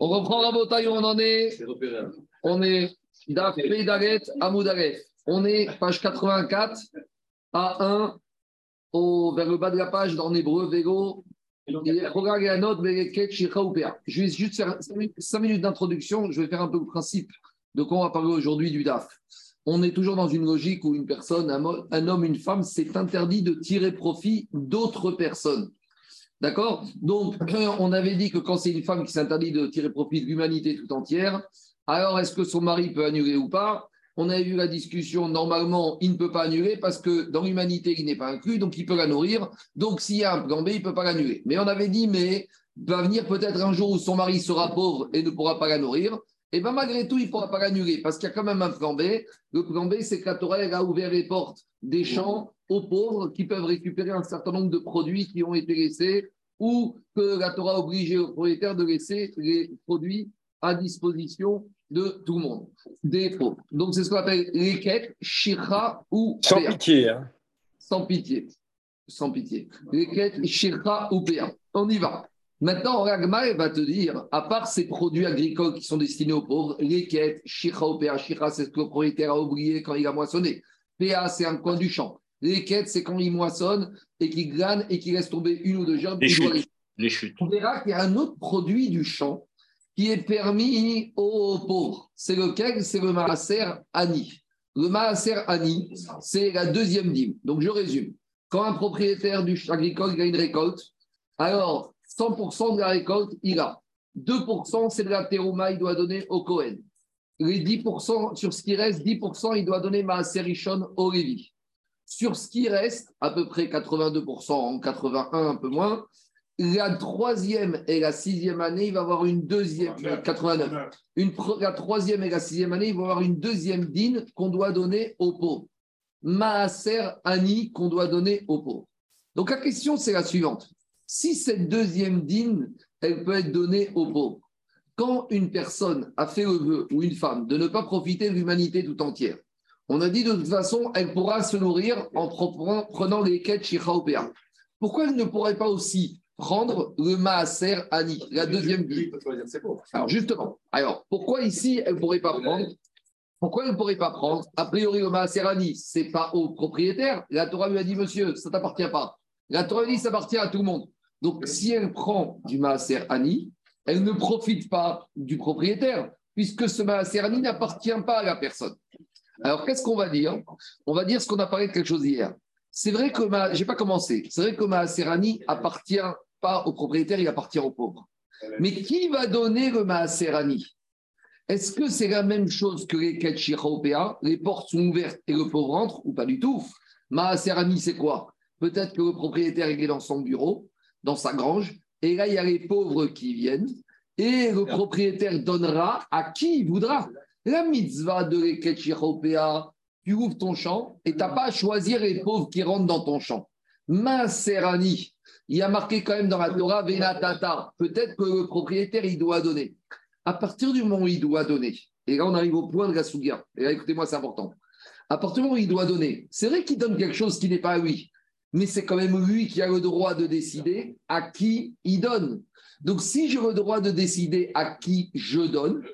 On reprend la bataille où on en est. On est On est page 84 à 1 au, vers le bas de la page en hébreu, Vego. Je vais juste faire 5 minutes d'introduction. Je vais faire un peu le principe de quoi on va parler aujourd'hui du DAF. On est toujours dans une logique où une personne, un homme, une femme, c'est interdit de tirer profit d'autres personnes. D'accord? Donc, on avait dit que quand c'est une femme qui s'interdit de tirer profit de l'humanité tout entière, alors est-ce que son mari peut annuler ou pas? On avait vu la discussion, normalement, il ne peut pas annuler parce que dans l'humanité, il n'est pas inclus, donc il peut la nourrir. Donc, s'il y a un plan B, il ne peut pas l'annuler. Mais on avait dit, mais va venir peut-être un jour où son mari sera pauvre et ne pourra pas la nourrir. Et bien malgré tout, il ne pourra pas l'annuler parce qu'il y a quand même un plan B. Le plan B, c'est que la Torah a ouvert les portes des champs aux pauvres qui peuvent récupérer un certain nombre de produits qui ont été laissés ou que la Torah obligé aux propriétaires de laisser les produits à disposition de tout le monde, des pauvres. Donc c'est ce qu'on appelle quêtes, shira ou Sans pitié. Hein. Sans pitié. Sans pitié. Quêtes, shira ou péa. On y va. Maintenant, Ragma va te dire, à part ces produits agricoles qui sont destinés aux pauvres, les quêtes, shira ou péa, shira, c'est ce que le propriétaire a oublié quand il a moissonné. Péa, c'est un coin du champ. Les quêtes, c'est quand il moissonne et qu'il glane et qu'il laisse tomber une ou deux gerbes. Les chutes. Les chutes. On verra qu'il y a un autre produit du champ qui est permis aux pauvres. C'est lequel C'est le Maaser Ani. Le Maaser Ani, c'est la deuxième dîme. Donc je résume. Quand un propriétaire du agricole a une récolte, alors 100% de la récolte, il a. 2%, c'est de la terouma, il doit donner au Cohen. Les 10%, sur ce qui reste, 10%, il doit donner Maaser Rishon au Lévi. Sur ce qui reste, à peu près 82%, en 81 un peu moins, la troisième et la sixième année, il va avoir une deuxième, 89. Une, la troisième et la sixième année, il va avoir une deuxième dîne qu'on doit donner aux pauvres. Maaser Ani qu'on doit donner aux pauvres. Donc la question, c'est la suivante. Si cette deuxième dîne, elle peut être donnée aux pauvres, quand une personne a fait le vœu, ou une femme, de ne pas profiter de l'humanité tout entière, on a dit de toute façon, elle pourra se nourrir en prenant les quêtes Shikhaopéa. Pourquoi elle ne pourrait pas aussi prendre le Maaser Ani, la deuxième vie. Alors justement, alors pourquoi ici elle ne pourrait pas prendre? Pourquoi elle ne pourrait pas prendre? A priori, le Maaser Ani, ce n'est pas au propriétaire. La Torah lui a dit, monsieur, ça ne t'appartient pas. La Torah lui dit, ça appartient à tout le monde. Donc si elle prend du Maaser Ani, elle ne profite pas du propriétaire, puisque ce Maaser Ani n'appartient pas à la personne. Alors qu'est-ce qu'on va dire? On va dire ce qu'on a parlé de quelque chose hier. C'est vrai que ma... j'ai pas commencé. C'est vrai que Maaser Ani appartient pas au propriétaire, il appartient aux pauvres. Mais qui va donner le Maaserani Est-ce que c'est la même chose que les Ketchiraopéa Les portes sont ouvertes et le pauvre entre ou pas du tout? Maaserani, c'est quoi? Peut-être que le propriétaire est dans son bureau, dans sa grange, et là, il y a les pauvres qui viennent, et le propriétaire donnera à qui il voudra. La mitzvah de Ketchiraopéa, tu ouvres ton champ et tu n'as pas à choisir les pauvres qui rentrent dans ton champ. Maaserani, il y a marqué quand même dans la Torah Venatata. Peut-être que le propriétaire, il doit donner. À partir du moment où il doit donner, et là on arrive au point de la et là écoutez-moi, c'est important. À partir du moment où il doit donner, c'est vrai qu'il donne quelque chose qui n'est pas à lui, mais c'est quand même lui qui a le droit de décider à qui il donne. Donc si j'ai le droit de décider à qui je donne,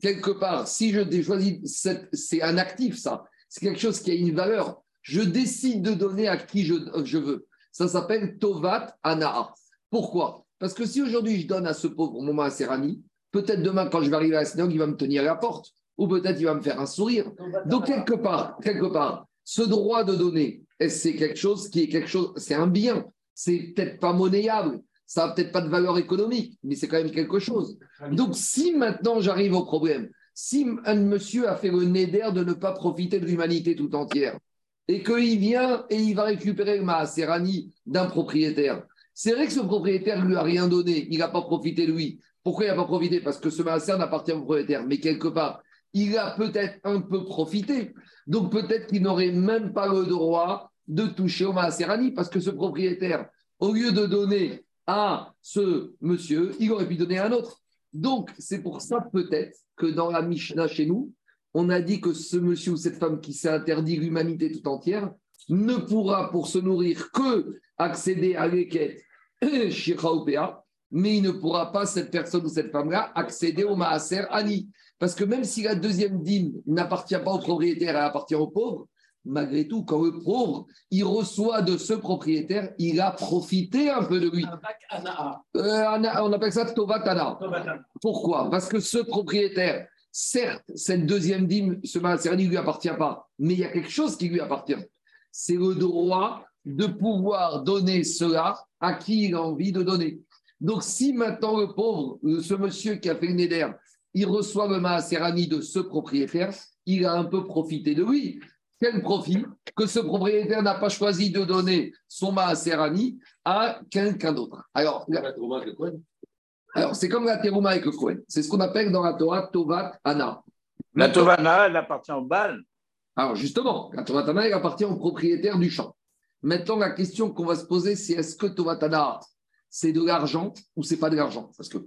quelque part, si je choisis, c'est un actif ça, c'est quelque chose qui a une valeur. Je décide de donner à qui je, je veux. Ça s'appelle Tovat Anaa. Pourquoi? Parce que si aujourd'hui je donne à ce pauvre moment à Serani, peut-être demain quand je vais arriver à la synagogue, il va me tenir à la porte. Ou peut-être il va me faire un sourire. Donc quelque part, quelque part, ce droit de donner, c'est quelque chose qui est quelque chose, c'est un bien? C'est peut-être pas monnayable, ça n'a peut-être pas de valeur économique, mais c'est quand même quelque chose. Donc si maintenant j'arrive au problème, si un monsieur a fait le néder de ne pas profiter de l'humanité tout entière, et qu'il vient et il va récupérer le Maaserani d'un propriétaire. C'est vrai que ce propriétaire ne lui a rien donné, il n'a pas profité de lui. Pourquoi il n'a pas profité? Parce que ce Maaser n'appartient au propriétaire, mais quelque part, il a peut-être un peu profité. Donc peut-être qu'il n'aurait même pas le droit de toucher au Maaserani, parce que ce propriétaire, au lieu de donner à ce monsieur, il aurait pu donner à un autre. Donc c'est pour ça peut-être que dans la Mishnah chez nous, on a dit que ce monsieur ou cette femme qui s'est interdit l'humanité tout entière ne pourra, pour se nourrir, que accéder à l'équette Shiraopéa mais il ne pourra pas, cette personne ou cette femme-là, accéder au Maaser Ani. Parce que même si la deuxième dîme n'appartient pas au propriétaire, elle appartient au pauvre, malgré tout, quand le pauvre, il reçoit de ce propriétaire, il a profité un peu de lui. Euh, on appelle ça Tovatana. Pourquoi? Parce que ce propriétaire, certes, cette deuxième dîme, ce Maaser Ani ne lui appartient pas, mais il y a quelque chose qui lui appartient. C'est le droit de pouvoir donner cela à qui il a envie de donner. Donc, si maintenant le pauvre, ce monsieur qui a fait une neder, il reçoit le Maaserani de ce propriétaire, il a un peu profité de lui. Quel profit Que ce propriétaire n'a pas choisi de donner son Maaserani à quelqu'un d'autre. Alors, alors c'est comme la terouma avec le Kohen. C'est ce qu'on appelle dans la Torah Tovat Ana. La Tovana, elle appartient au Baal. Alors justement, la Tovat Ana, elle appartient au propriétaire du champ. Maintenant, la question qu'on va se poser, c'est est-ce que Tovatana, c'est de l'argent ou c'est pas de l'argent? Parce que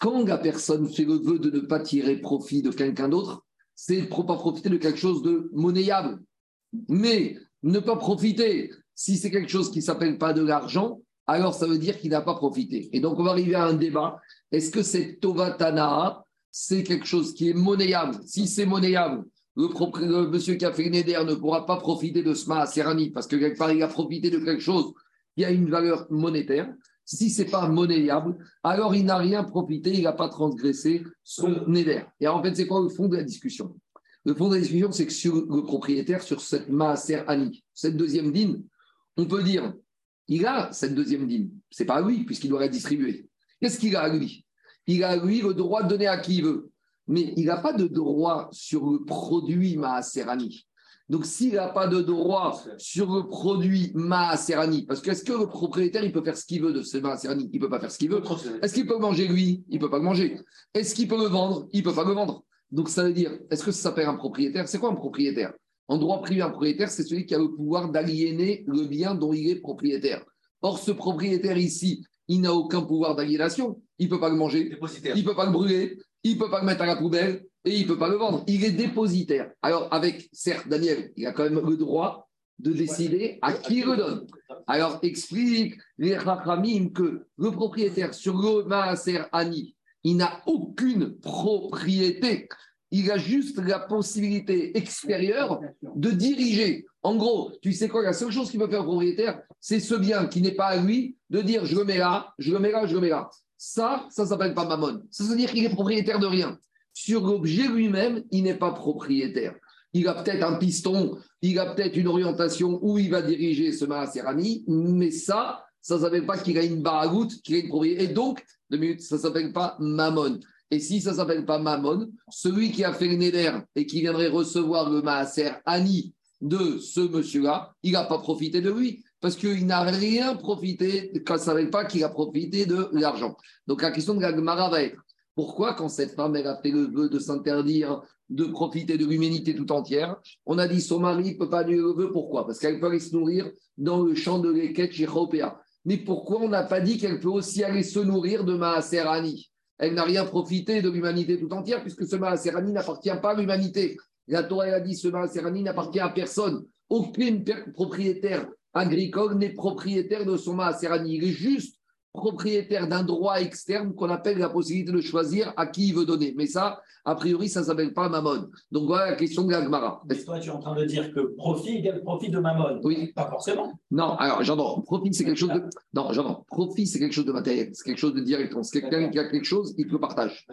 quand la personne fait le vœu de ne pas tirer profit de quelqu'un d'autre, c'est ne pas profiter de quelque chose de monnayable. Mais ne pas profiter, si c'est quelque chose qui ne s'appelle pas de l'argent, alors ça veut dire qu'il n'a pas profité. Et donc on va arriver à un débat. Est-ce que cette Tovatana, c'est quelque chose qui est monnayable? Si c'est monnayable, le, monsieur qui a fait une éder ne pourra pas profiter de ce Maaserani parce que quelque part, il a profité de quelque chose qui a une valeur monétaire. Si ce n'est pas monnayable, alors il n'a rien profité, il n'a pas transgressé son éder. Et en fait, c'est quoi le fond de la discussion? Le fond de la discussion, c'est que sur le propriétaire, sur cette Maaserani, cette deuxième dîme, on peut dire, il a cette deuxième dîme. Ce n'est pas à lui, puisqu'il doit la distribuer. Qu'est-ce qu'il a à lui? Il a à lui le droit de donner à qui il veut mais il n'a pas de droit sur le produit Maaserani. Donc, s'il n'a pas de droit sur le produit Maaserani, parce que est-ce que le propriétaire, il peut faire ce qu'il veut de ce Maaserani Il ne peut pas faire ce qu'il veut. Est-ce qu'il peut manger lui? Il ne peut pas le manger. Est-ce qu'il peut le vendre? Il ne peut pas le vendre. Donc, ça veut dire, est-ce que ça s'appelle un propriétaire? C'est quoi un propriétaire? En droit privé, un propriétaire, c'est celui qui a le pouvoir d'aliéner le bien dont il est propriétaire. Or, ce propriétaire ici, il n'a aucun pouvoir d'aliénation. Il ne peut pas le manger. Il ne peut pas le brûler il ne peut pas le mettre à la poubelle et il ne peut pas le vendre. Il est dépositaire. Alors, avec, certes, Daniel, il a quand même le droit de décider à qui il le donne. Alors, explique les Rachamim que le propriétaire sur le Maaser Ani, il n'a aucune propriété. Il a juste la possibilité extérieure de diriger. En gros, tu sais quoi, la seule chose qu'il peut faire le propriétaire, c'est ce bien qui n'est pas à lui, de dire je le mets là, je le mets là, je le mets là. Ça, ça ne s'appelle pas mammon. Ça veut dire qu'il est propriétaire de rien. Sur l'objet lui-même, il n'est pas propriétaire. Il a peut-être un piston, il a peut-être une orientation où il va diriger ce Maaserani, mais ça, ça ne s'appelle pas qu'il a une baragoute, qu'il a une propriété. Et donc, deux minutes, ça ne s'appelle pas mammon. Et si ça ne s'appelle pas mammon, celui qui a fait le Neder et qui viendrait recevoir le Maaser Ani de ce monsieur-là, il n'a pas profité de lui parce qu'il n'a rien profité, quand ne savait pas qu'il a profité de l'argent. Donc la question de la va être pourquoi, quand cette femme elle a fait le vœu de s'interdire de profiter de l'humanité tout entière, on a dit son mari ne peut pas lui le vœu Pourquoi? Parce qu'elle peut aller se nourrir dans le champ de l'équette chez Mais pourquoi on n'a pas dit qu'elle peut aussi aller se nourrir de Maaserani Elle n'a rien profité de l'humanité tout entière puisque ce Maaserani n'appartient pas à l'humanité. La Torah a dit ce Maaserani n'appartient à personne. Aucune propriétaire agricole n'est propriétaire de son Maaserani. Il est juste propriétaire d'un droit externe qu'on appelle la possibilité de choisir à qui il veut donner. Mais ça, a priori, ça ne s'appelle pas Mammon. Donc voilà la question de l'Agmara. Mais toi, tu es en train de dire que profit égale profit de Mammon? Oui. Pas forcément. Non, alors j'entends. Profit, c'est quelque chose de. Non, j'entends. Profit, c'est quelque chose de matériel. C'est quelque chose de direct. C'est quelqu'un qui a quelque chose, il le partage.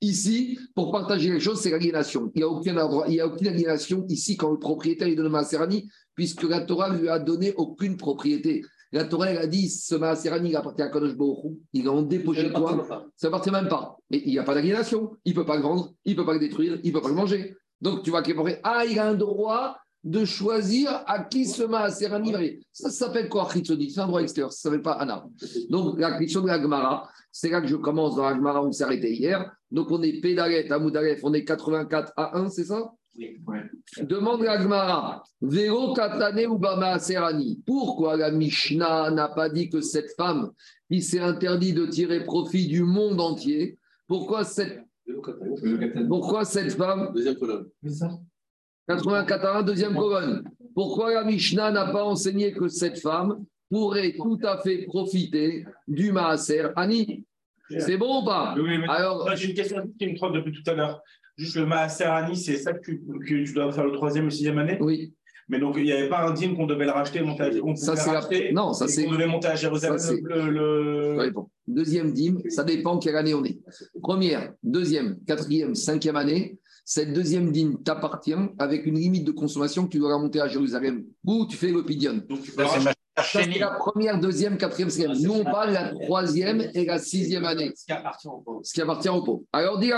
Ici, pour partager quelque chose, c'est l'aliénation. Il n'y a, aucune, il y a aucune aliénation ici quand le propriétaire il donne Maaserani puisque la Torah lui a donné aucune propriété. La Torah a dit ce Maaserani il appartient à Kadosh Baruch il est en dépôt chez toi. Ça appartient même pas. Mais il n'y a pas d'aliénation. Il ne peut pas le vendre, il ne peut pas le détruire, il ne peut pas le manger. Donc tu vois qu'il. Ah, il a un droit de choisir à qui ce Maaserani va Ça, s'appelle quoi, C'est un droit extérieur, ça ne s'appelle pas Anna. Donc la question de la Gemara, c'est là que je commence dans la Gemara où on s'est arrêté hier. Donc on est Pédalet à on est 84 à 1, c'est ça? Demande la Gemara, Véro Katane ou Bama Serani. Pourquoi la Mishnah n'a pas dit que cette femme qui s'est interdit de tirer profit du monde entier, pourquoi cette, pourquoi cette femme? Deuxième colonne. 84 deuxième colonne. Pourquoi la Mishnah n'a pas enseigné que cette femme pourrait tout à fait profiter du Maaser Ani C'est bon ou pas? Oui, Alors, j'ai une question qui me trotte depuis tout à l'heure. Juste le Ani, c'est ça que tu, que tu dois faire le troisième et sixième année? Oui, Mais donc, il n'y avait pas un dîme qu'on devait le racheter, monter à, on Ça, pouvait c'est la- racheter, non, ça, c'est- qu'on devait monter à Jérusalem. ça, le, je le- réponds. Deuxième dîme, ça dépend quelle année on est. Première, deuxième, quatrième, cinquième année, cette deuxième dîme t'appartient avec une limite de consommation que tu dois remonter à Jérusalem ou tu fais le pidion. Donc, tu peux racheter Ça, c'est la première, deuxième, quatrième, cinquième. Nous, on parle de la troisième et la sixième année. Ce qui appartient au pauvre. ce qui appartient au pauvre. Alors, dit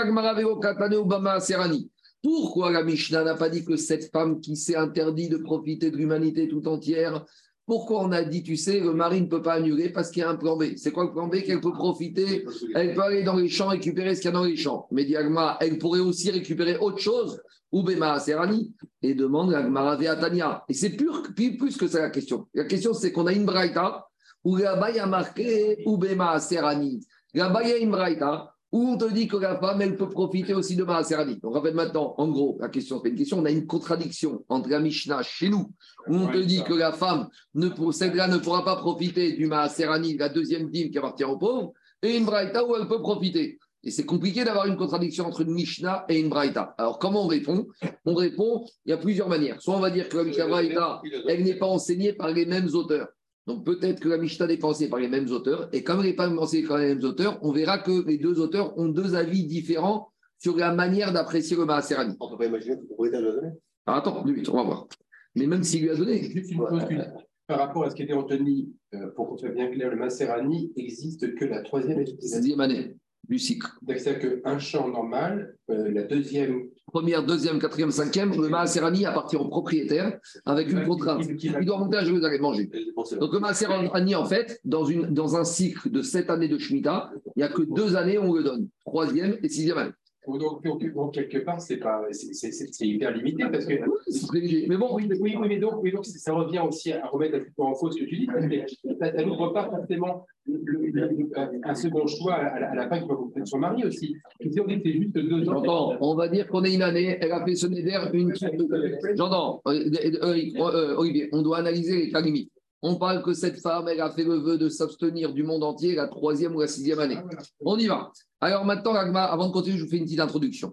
Katane Obama Serani. Pourquoi la Mishnah n'a pas dit que cette femme qui s'est interdit de profiter de l'humanité tout entière, pourquoi on a dit, tu sais, le mari ne peut pas annuler parce qu'il y a un plan B? C'est quoi le plan B? Qu'elle peut profiter, elle peut aller dans les champs récupérer ce qu'il y a dans les champs. Mais dit Agmara, elle pourrait aussi récupérer autre chose, Ubema Serani, et demande Agmara Veatania. Et c'est plus, que ça la question. La question, c'est qu'on a une braïta où là-bas, il y a marqué Ubema Serani. Là-bas, il y a une braïta où on te dit que la femme, elle peut profiter aussi de Maaserani. Donc, en fait, maintenant, en gros, la question, c'est une question, on a une contradiction entre la Mishnah chez nous, où on te dit que la femme, ne, celle-là ne pourra pas profiter du Maaserani, la deuxième dîme qui appartient aux pauvres, et une Braïta où elle peut profiter. Et c'est compliqué d'avoir une contradiction entre une Mishnah et une Braïta. Alors, comment on répond? On répond, il y a plusieurs manières. Soit on va dire que la Mishnah Braïta, elle n'est pas enseignée par les mêmes auteurs. Donc peut-être que la Mishnah n'est pas enseignée par les mêmes auteurs. Et comme elle n'est pas enseignée par les mêmes auteurs, on verra que les deux auteurs ont deux avis différents sur la manière d'apprécier le Maaserani. On ne peut pas imaginer que le donne. Alors attends, deux minutes, on va voir. Mais même s'il lui a donné. Juste une Par rapport à ce qui était retenu, euh, pour qu'on soit bien clair, le Maserani existe que la troisième et la Sixième année du cycle. C'est-à-dire qu'un champ normal, euh, la deuxième. Première, deuxième, quatrième, cinquième, le Maaserani appartient au propriétaire avec une contrainte. Il doit monter à Jérusalem manger. Donc le Maaserani, en fait, dans, une, dans un cycle de sept années de Shemitah, il n'y a que deux années où on le donne. Troisième et sixième année. Donc, donc, donc, quelque part, c'est pas, c'est- hyper limité parce que. Mais bon, Oui, oui, oui, mais donc, oui, donc ça revient aussi à remettre un petit peu en cause ce que tu dis, parce que ça n'ouvre pas forcément le- le- le- un second choix à la, à la fin vous son mari aussi. Si on dit que c'est juste deux ans. J'entends. On va dire qu'on est une année, elle a fait ce neder une. J'entends. Euh, euh, euh, Olivier, on doit analyser les cas limites. On parle que cette femme, elle a fait le vœu de s'abstenir du monde entier la troisième ou la sixième année. On y va. Alors maintenant, l'Agma, avant de continuer, je vous fais une petite introduction.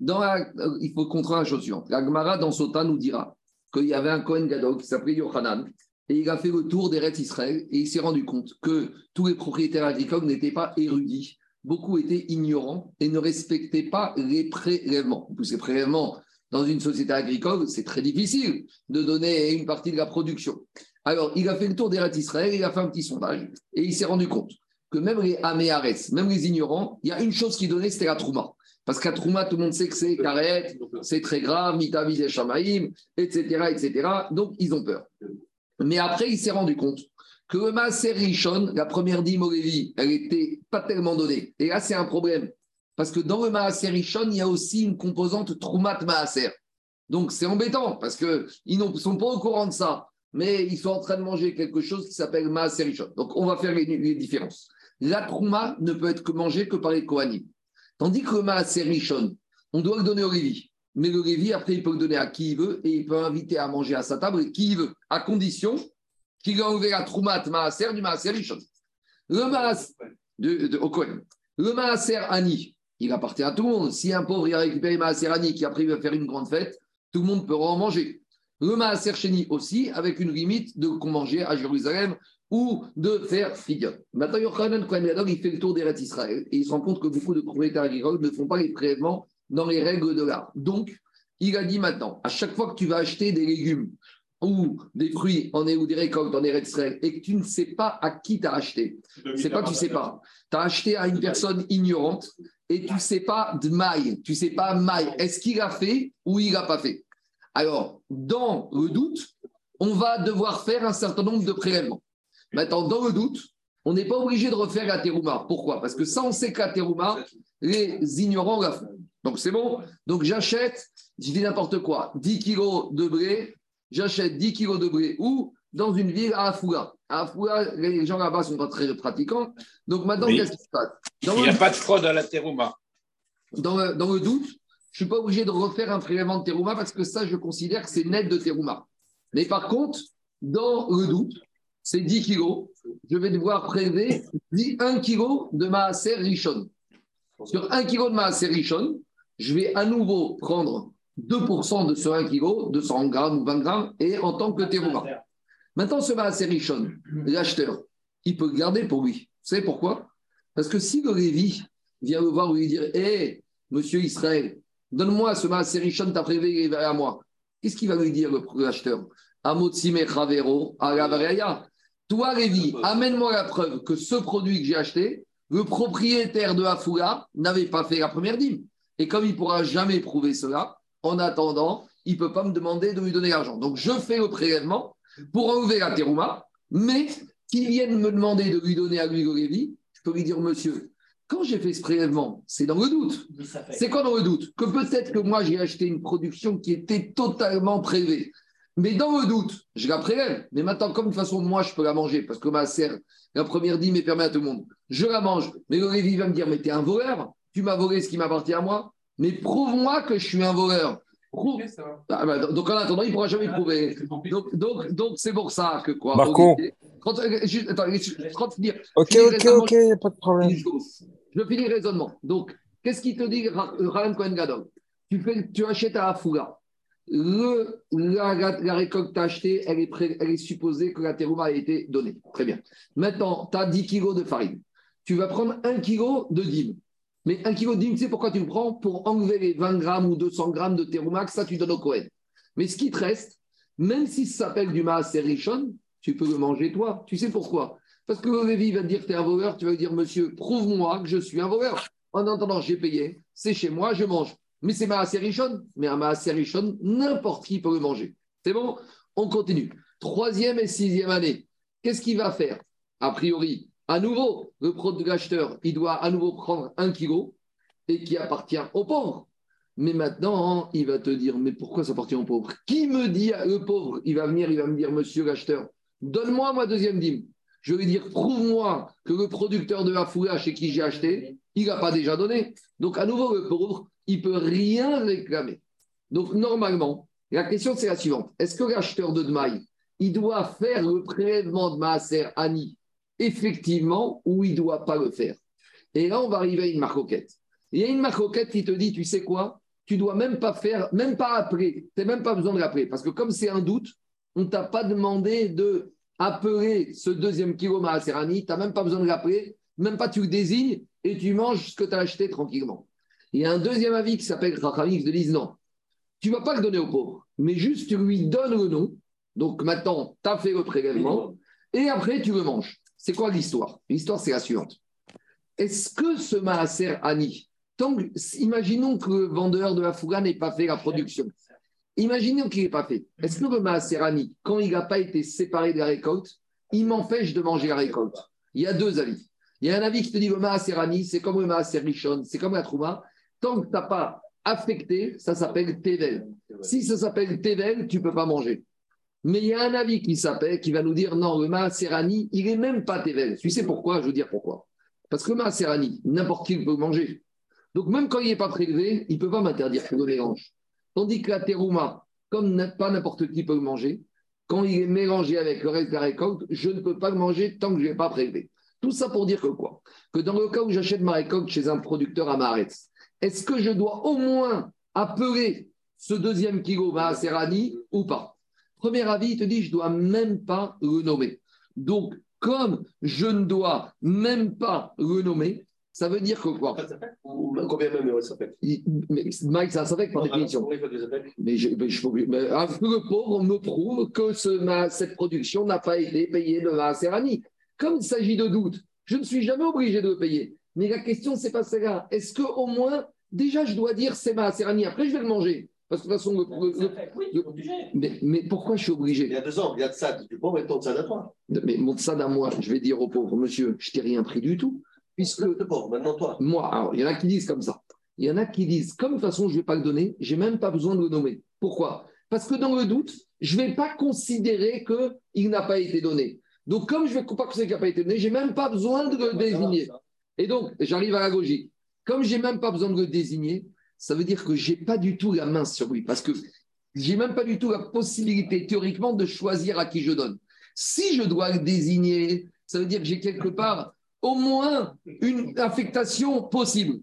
Dans la- euh, il faut comprendre la chose suivante. L'Agmara, dans Sota, nous dira qu'il y avait un Kohen Gadol qui s'appelait Yohanan, et il a fait le tour des Rêtes Israël, et il s'est rendu compte que tous les propriétaires agricoles n'étaient pas érudits. Beaucoup étaient ignorants et ne respectaient pas les prélèvements. En plus, ces prélèvements, dans une société agricole, c'est très difficile de donner une partie de la production. Alors, il a fait le tour des Rêtes Israël, il a fait un petit sondage, et il s'est rendu compte que même les Améares, même les ignorants, il y a une chose qui donnait, c'était la Trouma. Parce qu'à Trouma, tout le monde sait que c'est Karet, c'est très grave, Mitavis et etc., etc. Donc, ils ont peur. Mais après, il s'est rendu compte que le Maaser Rishon, la première dîme au elle n'était pas tellement donnée. Et là, c'est un problème. Parce que dans le Maaser Rishon, il y a aussi une composante Troumat Maaser. Donc, c'est embêtant parce qu'ils ne sont pas au courant de ça. Mais ils sont en train de manger quelque chose qui s'appelle Maaser Rishon. Donc, on va faire les, différences. La Trouma ne peut être que mangée que par les Kohanim. Tandis que le Maaser Rishon, on doit le donner au Lévi. Mais le Lévi, après, il peut le donner à qui il veut et il peut inviter à manger à sa table qui il veut, à condition qu'il a enlevé la Troumat Maaser du Maaser Rishon. Le Maaser de, de, au. Le Maaser Ani, il appartient à tout le monde. Si un pauvre il a récupéré Maaser Ani qui après il va faire une grande fête, tout le monde peut en manger. Le Maaser Sheni aussi, avec une limite de qu'on mangeait à Jérusalem ou de faire Fidion. Maintenant, Yochanan Kohen il fait le tour des Rêtes Israël et il se rend compte que beaucoup de propriétaires agricoles ne font pas les prélèvements dans les règles de l'art. Donc, il a dit maintenant, à chaque fois que tu vas acheter des légumes ou des fruits en ou des récoltes en Eretz Israël et que tu ne sais pas à qui tu as acheté, c'est pas que tu sais pas, tu as acheté à une personne ignorante et tu sais pas de maille, tu sais pas maille, est-ce qu'il a fait ou il n'a pas fait? Alors, dans le doute, on va devoir faire un certain nombre de prélèvements. Maintenant, dans le doute, on n'est pas obligé de refaire la terouma. Pourquoi? Parce que ça, on sait que la terouma, les ignorants la font. Donc, c'est bon? Donc, j'achète, je dis n'importe quoi, 10 kilos de blé, j'achète 10 kilos de blé ou dans une ville à Afoula. À Afoula, les gens là-bas sont pas très pratiquants. Donc, maintenant, Oui. qu'est-ce qui se passe? Dans Il n'y a pas de fraude à la terouma. dans le doute, je ne suis pas obligé de refaire un prélèvement de terouma parce que ça, je considère que c'est net de terouma. Mais par contre, dans le doute, c'est 10 kilos, je vais devoir prélever 10 1 kg de maaser Rishon. Sur 1 kg de maaser Rishon, je vais à nouveau prendre 2% de ce 1 kg, 200 grammes ou 20 grammes, et en tant que terouma. Maintenant, ce maaser Rishon, l'acheteur, il peut le garder pour lui. Vous savez pourquoi? Parce que si le Lévi vient le voir lui dire Hé, monsieur Israël, donne-moi ce maaser Rishon, t'as prélevé à moi. Qu'est-ce qu'il va lui dire, le- l'acheteur Amotsime Chavero, Alavareya. Toi, Lévi, amène-moi la preuve que ce produit que j'ai acheté, le propriétaire de Afoula n'avait pas fait la première dîme. Et comme il ne pourra jamais prouver cela, en attendant, il ne peut pas me demander de lui donner l'argent. Donc, je fais le prélèvement pour enlever la terouma, mais qu'il vienne me demander de lui donner à lui le Lévi, je peux lui dire, monsieur, quand j'ai fait ce prélèvement, c'est dans le doute. C'est quoi dans le doute? Que peut-être que moi, j'ai acheté une production qui était totalement prélevée. Mais dans le doute, je la prélève. Mais maintenant, comme de toute façon, moi, je peux la manger parce que ma serre, la première dîme est permet à tout le monde. Je la mange. Mais le Lévi va me dire Mais t'es un voleur Tu m'as volé ce qui m'appartient à moi Mais prouve-moi que je suis un voleur. Prouve. Ah, bah, donc en attendant, il ne pourra jamais prouver. C'est compliqué. Donc, donc, donc c'est pour ça que quoi Marco. Quand, euh, juste, attends, quand Ok, ok, ok, il n'y a pas de problème. Je finis le raisonnement. Donc, qu'est-ce qu'il te dit, Ra- Ryan Cohen Gadol? Tu, achètes à Afoula. Le, la, la- la récolte que achetée, elle est, supposée que la terouma a été donnée. Très bien. Maintenant, tu as 10 kilos de farine. Tu vas prendre 1 kilo de dîme. Mais 1 kilo de dîme, tu sais pourquoi tu le prends? Pour enlever les 20 grammes ou 200 grammes de terouma, que ça, tu donnes au Cohen. Mais ce qui te reste, même si ça s'appelle du maaser Rishon, tu peux le manger toi. Tu sais pourquoi? Parce que le Lévi va te dire que tu es un voleur, tu vas lui dire, monsieur, prouve-moi que je suis un voleur. En attendant, j'ai payé, c'est chez moi, je mange. Mais c'est maaser Rishon. Mais un Rishon, n'importe qui peut le manger. C'est bon? On continue. Troisième et sixième année. Qu'est-ce qu'il va faire? A priori, à nouveau, le l'acheteur, il doit à nouveau prendre un kilo et qui appartient aux pauvres. Mais maintenant, il va te dire, mais pourquoi ça appartient aux pauvres Qui me dit, le pauvre, il va venir, il va me dire, monsieur l'acheteur, donne-moi ma deuxième dîme. Je vais dire, prouve-moi que le producteur de la foula chez qui j'ai acheté, il n'a pas déjà donné. Donc, à nouveau, le pauvre, il ne peut rien réclamer. Donc, normalement, la question, c'est la suivante. Est-ce que l'acheteur de Dmaï, il doit faire le prélèvement de Maaser Ani effectivement ou il ne doit pas le faire? Et là, on va arriver à une marcoquette. Il y a une marcoquette qui te dit, tu sais quoi? Tu dois même pas faire, même pas appeler. Tu n'as même pas besoin de l'appeler. Parce que comme c'est un doute, on ne t'a pas demandé de appeler ce deuxième kilo Maaserani. Tu n'as même pas besoin de l'appeler. Même pas tu le désignes et tu manges ce que tu as acheté tranquillement. Il y a un deuxième avis qui s'appelle Rachamim qui te disent non. Tu ne vas pas le donner au pauvre, mais juste tu lui donnes le nom. Donc maintenant, tu as fait le prélèvement et après tu le manges. C'est quoi l'histoire? L'histoire, c'est la suivante. Est-ce que ce Maaser imaginons que le vendeur de la Fouga n'ait pas fait la production, imaginons qu'il n'ait pas fait. Est-ce que le Maaser Ani, quand il n'a pas été séparé de la récolte, il m'empêche de manger la récolte? Il y a deux avis. Il y a un avis qui te dit le Maaser Ani, c'est comme le Maaser Rishon, c'est comme la Trouma. Tant que tu n'as pas affecté, ça s'appelle Tevel. Si ça s'appelle Tevel, tu ne peux pas manger. Mais il y a un avis qui s'appelle, qui va nous dire non, le Maaserani, il n'est même pas Tevel. Tu sais pourquoi? Je veux dire pourquoi. Parce que le Maaserani, n'importe qui peut manger. Donc même quand il n'est pas prélevé, il ne peut pas m'interdire que le mélange. Tandis que la terouma, comme pas n'importe qui peut le manger, quand il est mélangé avec le reste de la récolte, je ne peux pas le manger tant que je ne l'ai pas prélevé. Tout ça pour dire que quoi? Que dans le cas où j'achète ma récolte chez un producteur à Maharetz, est-ce que je dois au moins appeler ce deuxième kilo Maaserani ou pas? Premier avis, il te dit, je ne dois même pas le nommer. Donc, comme je ne dois même pas le nommer, ça veut dire que quoi Combien même Il- mais Mike, ça s'appelle par définition. Mais je, mais je mais, ah, que le pauvre me prouve que ce, ma- cette production n'a pas été payée de la Serrani. Comme il s'agit de doute, je ne suis jamais obligé de le payer. Mais la question, c'est pas celle-là. Est-ce qu'au moins, déjà, je dois dire c'est ma Serrani, après je vais le manger Parce que de toute façon, le- le- le- Oui, obligé. mais, mais pourquoi je suis Il y obligé a deux ans, il y a de ça, du pauvre et ton de ça à toi. Mais mon ça à moi, je vais dire au pauvre monsieur, je t'ai rien pris du tout. Puisque pauvre, maintenant toi. moi, alors, il y en a qui disent comme ça. Il y en a qui disent, comme de toute façon, je ne vais pas le donner, j'ai même pas besoin de le nommer. Pourquoi? Parce que dans le doute, je ne vais pas considérer qu'il n'a pas été donné. Donc, comme je ne vais pas considérer qu'il n'a pas été donné, je n'ai même pas besoin de le désigner. Et donc, j'arrive à la logique. Comme j'ai même pas besoin de le désigner, ça veut dire que j'ai pas du tout la main sur lui. Parce que j'ai même pas du tout la possibilité, théoriquement, de choisir à qui je donne. Si je dois le désigner, ça veut dire que j'ai quelque part au moins une affectation possible.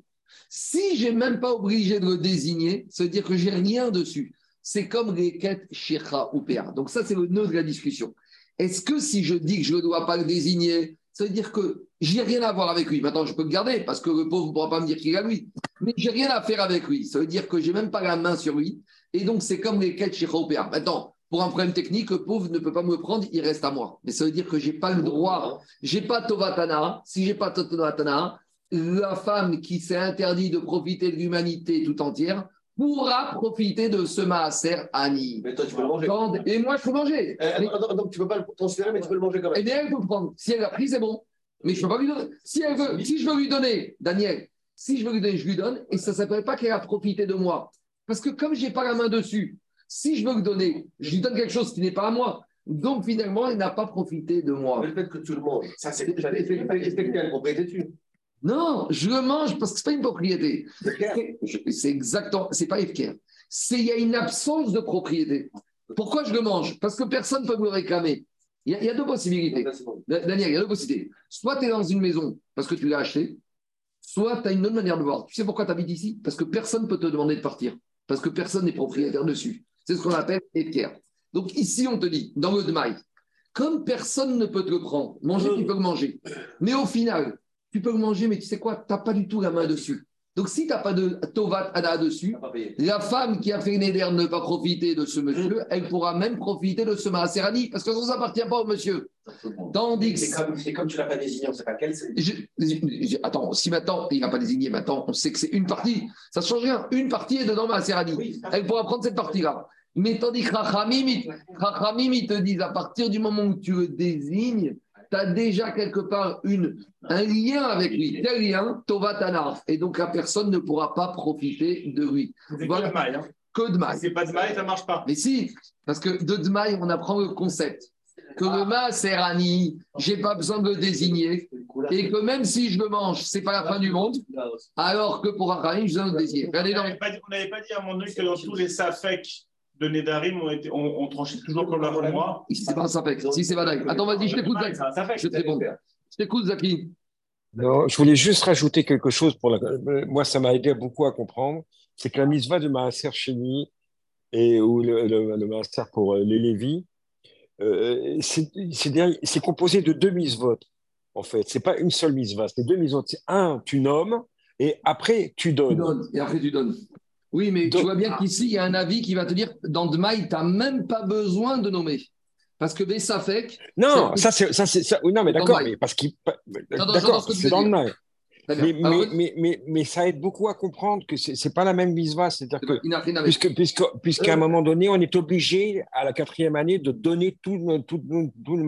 Si j'ai même pas obligé de le désigner, ça veut dire que j'ai rien dessus. C'est comme les quêtes Shekha ou PA. Donc ça, c'est le nœud de la discussion. Est-ce que si je dis que je ne dois pas le désigner, ça veut dire que j'ai rien à voir avec lui? Maintenant, je peux le garder parce que le pauvre ne pourra pas me dire qu'il a lui. Mais j'ai rien à faire avec lui. Ça veut dire que j'ai même pas la main sur lui. Et donc, c'est comme les quêtes Shekha ou PA. Maintenant, pour un problème technique, le pauvre ne peut pas me prendre, il reste à moi. Mais ça veut dire que j'ai pas le droit, j'ai pas Tovatana. Si j'ai pas Tovatana, la femme qui s'est interdit de profiter de l'humanité tout entière pourra profiter de ce maaser Ani. Mais toi, tu peux le manger. Et moi, je peux manger. Eh, Mais- donc tu peux pas le transférer, mais tu peux le manger quand eh même. bien, elle peut prendre. Si elle a pris, c'est bon. Mais je ne peux pas lui donner. Si, elle veut, si je veux lui donner, Daniel, si je veux lui donner, je lui donne. Et ça ne s'appelle pas qu'elle a profité de moi. Parce que comme je n'ai pas la main dessus, si je veux lui donner, je lui donne quelque chose qui n'est pas à moi. Donc finalement, elle n'a pas profité de moi. Mais le fait que tu le manges, Ça, c'est quelle propriété Non, je le mange parce que ce n'est pas une propriété. C'est exactement, c'est pas FKR. Il y a une absence de propriété. Pourquoi je le mange? Parce que personne ne peut me le réclamer. Il y, a, il y a deux possibilités. Daniel, il y a deux possibilités. Soit tu es dans une maison parce que tu l'as acheté, soit tu as une autre manière de voir. Tu sais pourquoi tu habites ici? Parce que personne ne peut te demander de partir. Parce que personne n'est propriétaire dessus. C'est ce qu'on appelle équerre. Donc ici, on te dit, dans le Dmaï, comme personne ne peut te le prendre, manger, tu peux le manger. Mais au final, tu peux le manger, mais tu sais quoi Tu n'as pas du tout la main dessus. Donc si tu n'as pas de Tovat Ada dessus, la femme qui a fait Neder ne pas profiter de ce monsieur, elle pourra même profiter de ce Maaserani, parce que ça ne appartient pas au monsieur. Tandis que C'est comme, tu l'as pas désigné, on ne sait pas quel c'est. attends, si maintenant, il n'a pas désigné, maintenant, on sait que c'est une partie, ça ne change rien. Une partie est dedans ma Serrani. Oui, Elle pourra prendre cette partie-là. Mais tandis que Rachamim, ils- Rachamim, ils te disent, à partir du moment où tu le désignes, tu as déjà quelque part une, un lien avec lui. Quel lien Tovatana. Et donc la personne ne pourra pas profiter de lui. C'est Voilà. que de maille. Hein. Que de mal. Si c'est pas de maille, ça marche pas. Mais si, parce que de Dmaï, on apprend le concept que le Maaserani, je n'ai pas besoin de le désigner. Et que même si je le mange, c'est pas la fin du monde, alors que pour Rachamim, je dois le désigner. Regardez On dans- n'avait pas, pas dit à un moment donné que dans tous les safek de Nedarim, on, était, on, on tranchait toujours comme la moi. Si c'est pas un sapek, si c'est Vadaï. Attends, vas-y, je t'écoute, Zaki. Safek. Je te réponds. Je t'écoute, Zaki. Non, je voulais juste rajouter quelque chose pour la... moi ça m'a aidé beaucoup à comprendre, c'est que la mitzvah de Maaser Sheni et ou le, le, le Maaser pour euh, les Lévis, euh, c'est composé de deux mitzvot en fait. C'est pas une seule mitzvah, c'est deux mitzvot. C'est un, tu nommes et après tu donnes, et après tu donnes. Oui, mais tu vois bien qu'ici, il y a un avis qui va te dire dans Dmaï, tu n'as même pas besoin de nommer. Parce que Bessafek, Non, ça c'est ça non mais d'accord, mais parce qu'il d'accord, c'est dans le bien. Mais, Alors, mais, mais, mais, mais ça aide beaucoup à comprendre que c'est c'est pas la même mitzvah, c'est-à-dire que. Puisque, puisque, puisqu'à un moment donné, on est obligé, à la quatrième année, de donner tout, le- tout, tout le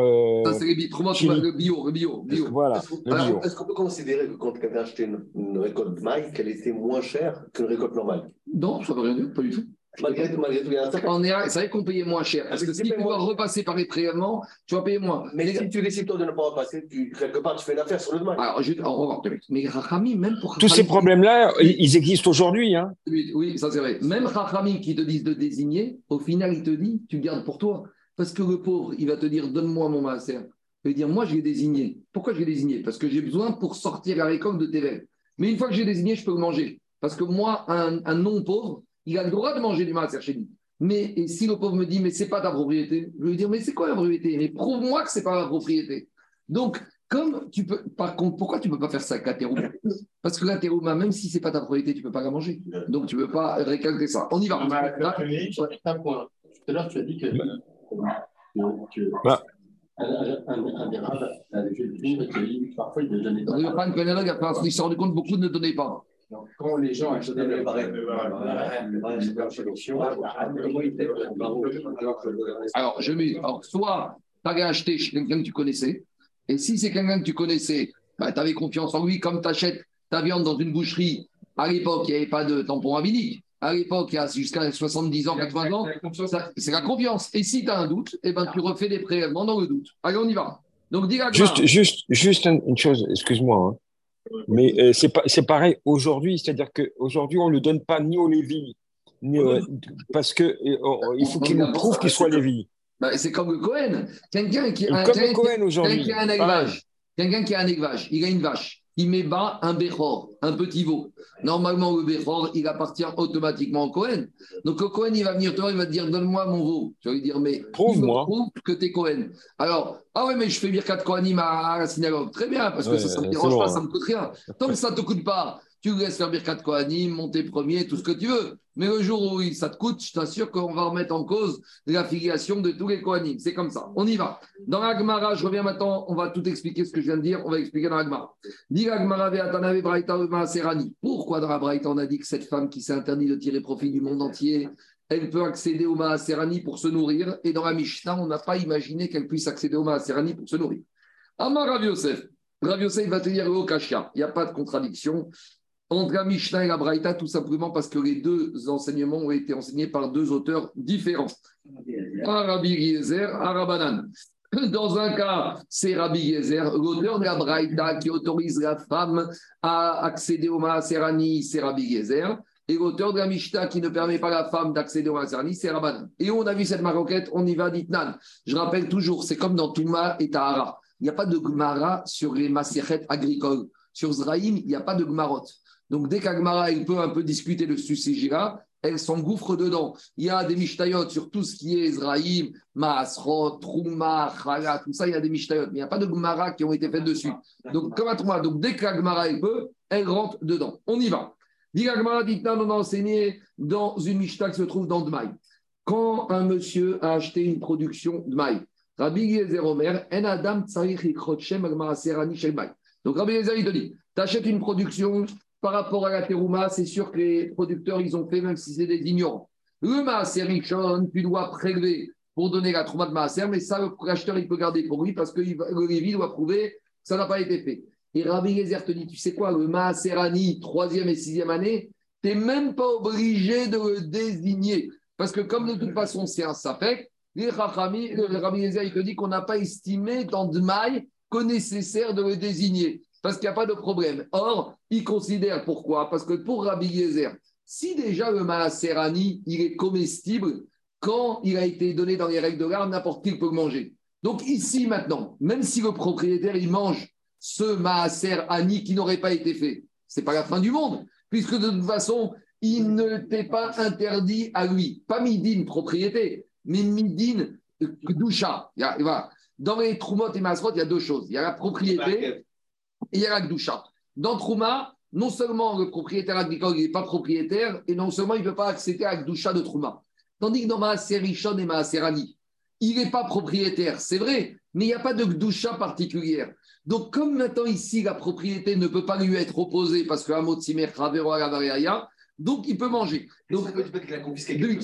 euh, Ça, c'est les le bio, le bio, bio. voilà, Est-ce qu'on- le Alors, bio. Est-ce qu'on peut considérer que quand quelqu'un a acheté une, une récolte maïs, qu'elle était moins chère qu'une récolte normale? Non, ça ne veut rien dire, pas du tout. Malgré tout, malgré tout, il y a un certain. On est à- C'est vrai qu'on payait moins cher. Parce que si tu dois repasser par les prélèvements, tu vas payer moins. Mais si tu décides toi de ne pas repasser, tu, quelque part, tu fais une affaire sur le maïs. Alors, je, on va voir. Mais Rachami, même pour Tous ces problèmes-là, ils existent aujourd'hui. Hein. Oui, oui, ça c'est vrai. Même Rachamim qui te disent de désigner, au final, il te dit, tu gardes pour toi. Parce que le pauvre, il va te dire, donne-moi mon maaser. Il va dire, moi, je l'ai désigné. Pourquoi je l'ai désigné? Parce que j'ai besoin pour sortir la récolte de tes verres. Mais une fois que j'ai désigné, je peux le manger. Parce que moi, un, un non-pauvre, il a le droit de manger du maaser chez lui. Mais et si le pauvre me dit, mais c'est pas ta propriété, je vais lui dire, mais c'est quoi la propriété? Mais prouve-moi que c'est pas ma propriété. Donc, comme tu peux, par contre, pourquoi tu peux pas faire ça avec la terouma Parce que la terouma, même si c'est pas ta propriété, tu peux pas la manger. Donc, tu peux pas récalquer ça. On y va. Là, Un point. Tout à l'heure, tu as dit que. Bah. Un, un, un, un des rabbins avait fait le parfois il ne donnait Le pas. Pan Penelog a fait- il s'est rendu compte que beaucoup ne donnaient pas. Donc, Quand les gens achetaient le Pareil. Alors, je mets, alors, soit tu avais acheté chez quelqu'un que tu connaissais, et si c'est quelqu'un que tu connaissais, bah, tu avais confiance en lui, comme tu achètes ta viande dans une boucherie. À l'époque, il n'y avait pas de tampon rabbinique. À l'époque, il y a jusqu'à 70 ans, 80 ans, c'est la confiance. Et si tu as un doute, eh ben, tu refais des prélèvements dans le doute. Allez, on y va. Donc, dis Juste, juste, juste une une chose, excuse-moi. hein. Mais euh, c'est pareil aujourd'hui, c'est-à-dire qu'aujourd'hui, on ne le donne pas ni au Lévi, ni au- parce que euh, on- il faut qu'il nous prouve qu'il soit Lévi. Bah, c'est comme le Cohen. Quelqu'un qui, a- Comme Cohen quelqu'un qui a un élevage, quelqu'un qui a un élevage, il a une vache, il met bas un béchor, un petit veau. Normalement, le béchor, il appartient automatiquement au Cohen. Donc le Cohen, il va venir te voir, il va te dire Donne-moi mon veau. Tu vas lui dire Mais Prouve-moi. prouve que tu es Cohen. Alors, ah ouais, mais je fais Birkat Kohanim à, à la synagogue. Très bien, parce que Ouais, ça, ça ne me dérange bon, pas, hein. ça ne me coûte rien. Tant que ça ne te coûte pas, tu laisses faire Birkat Kohanim, monter premier, tout ce que tu veux. Mais le jour où ça te coûte, je t'assure qu'on va remettre en cause la filiation de tous les Kohanim. C'est comme ça. On y va. Dans la Gemara, je reviens maintenant, on va tout expliquer ce que je viens de dire, on va expliquer dans la Gemara. Dit la Gemara, Ve'atanave Braïta Maaserani. Pourquoi dans la Braïta, on a dit que cette femme qui s'est interdit de tirer profit du monde entier, elle peut accéder au Maaserani pour se nourrir, et dans la Mishnah, on n'a pas imaginé qu'elle puisse accéder au Maaserani pour se nourrir. Amar Rav Yosef. Rav Yosef va te dire au Kashia. Il n'y a pas de contradiction entre la Mishnah et la Braïta, tout simplement parce que les deux enseignements ont été enseignés par deux auteurs différents. Un Rabbi Yezer, un Rabbanan. Dans un cas, c'est Rabbi Yezer, l'auteur de la Braïta qui autorise la femme à accéder au Maaserani, c'est Rabbi Yezer. Et l'auteur de la Mishnah qui ne permet pas la femme d'accéder au Maaserani, c'est Rabbanan. Et on a vu cette maroquette, on y va d'Itnan. Je rappelle toujours, c'est comme dans Touma et Tahara. Il n'y a pas de Gmara sur les Maserhet agricoles. Sur Zraïm, il n'y a pas de Gmarot. Donc, dès qu'Agmara, elle peut un peu discuter de ce sujet-là, elle s'engouffre dedans. Il y a des mishtayot sur tout ce qui est Ezraïm, Maasrot, Trouma, Chala, tout ça, il y a des mishtayot. Mais il n'y a pas de Gemara qui ont été faites dessus. Donc, comme à Trouma, donc dès que peut, elle rentre dedans. On y va. Dit la Gemara, dit on a enseigné dans une mishta qui se trouve dans Dmaï. Quand un monsieur a acheté une production Dmaï, Rabbi Yezer Omer, En Adam Tsarich Ikrot Shem Al Maaserani Shel Maï. Donc Rabbi Yezer, il te dit, tu une production par rapport à la terouma, c'est sûr que les producteurs, ils ont fait, même si c'est des ignorants. Le maaser Rishon, tu dois prélever pour donner la trouma de maaser, mais ça, l'acheteur, il peut garder pour lui parce que le Lévi doit prouver que ça n'a pas été fait. Et Rabbi Gezer te dit, tu sais quoi, le maaser Ani, troisième et sixième année, tu n'es même pas obligé de le désigner. Parce que comme de toute façon, c'est un sapek, les Rabbi Gezer, il te dit qu'on n'a pas estimé dans Dmaï que nécessaire de le désigner parce qu'il n'y a pas de problème. Or, il considère pourquoi? Parce que pour Rabbi Yezer, si déjà le Maaserani, il est comestible, quand il a été donné dans les règles de l'art, n'importe qui peut le manger. Donc ici, maintenant, même si le propriétaire, il mange ce Maaser Ani qui n'aurait pas été fait, c'est pas la fin du monde, puisque de toute façon, il ne t'est pas interdit à lui. Pas Midine, propriété, mais Midine, Doucha. Il y a- voilà. Dans les Troumot et Masrot, il y a deux choses. Il y a la propriété il y a la Gdoucha. Dans Trouma, non seulement le propriétaire agricole n'est pas propriétaire, et non seulement il ne peut pas accéder à la Gdoucha de Trouma. Tandis que dans Maaser Rishon et Maaser il n'est pas propriétaire, c'est vrai, mais il n'y a pas de Gdoucha particulière. Donc, comme maintenant ici, la propriété ne peut pas lui être opposée parce que Hamot Simer Ravero Agavaraya, donc il peut manger. Donc,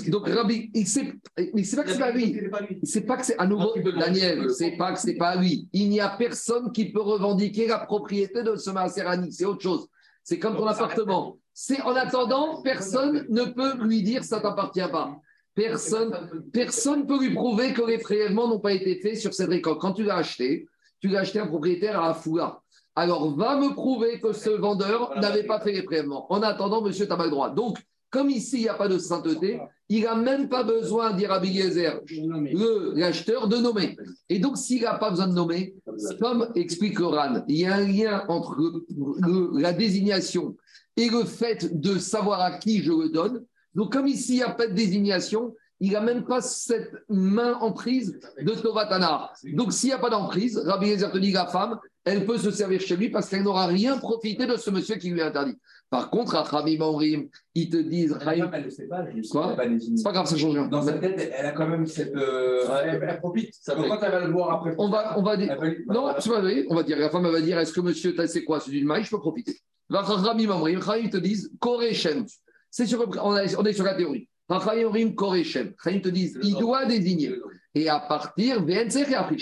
donc, Rabbi, il sait, mais c'est pas que c'est pas lui. C'est pas que c'est à nouveau, Daniel, c'est pas que c'est pas lui. Il n'y a personne qui peut revendiquer la propriété de ce Maaserani. C'est autre chose. C'est comme ton appartement. C'est en attendant, personne ne peut lui dire ça t'appartient pas. Personne, personne peut lui prouver que les prélèvements n'ont pas été faits sur cette récolte. Quand tu l'as acheté, tu l'as acheté à un propriétaire à Afoula. Alors, va me prouver que ce vendeur n'avait pas fait les prélèvements. En attendant, monsieur, tu pas le droit. Donc, comme ici, il n'y a pas de sainteté, il n'a même pas besoin, dire Rabbi Yezer, le- l'acheteur, de nommer. Et donc, s'il n'a pas besoin de nommer, comme explique Oran, il y a un lien entre le- le- la désignation et le fait de savoir à qui je le donne. Donc, comme ici, il n'y a pas de désignation, il n'a même pas cette main en prise de Tovatana. Donc, s'il n'y a pas d'emprise, Rabbi Yezer te dit la femme, elle peut se servir chez lui parce qu'elle n'aura rien profité de ce monsieur qui lui a interdit. Par contre, à Rabbi Mamrim, ils te disent. La femme, elle ne sait pas. je sais Quoi. C'est pas grave, ça change rien. Dans sa tête, elle- a quand même cette. euh, elle, elle profite. Donc, quand elle va le voir après. On va, on va dire. Non, pas vrai. On va dire, la femme elle va dire est-ce que monsieur, c'est quoi C'est d'une maille, je peux profiter. Rami Mamrim, Rami te disent Korechem. C'est sur, on, est- est sur la théorie. Mamrim, Korechem. Rami te disent il doit désigner. Et à partir.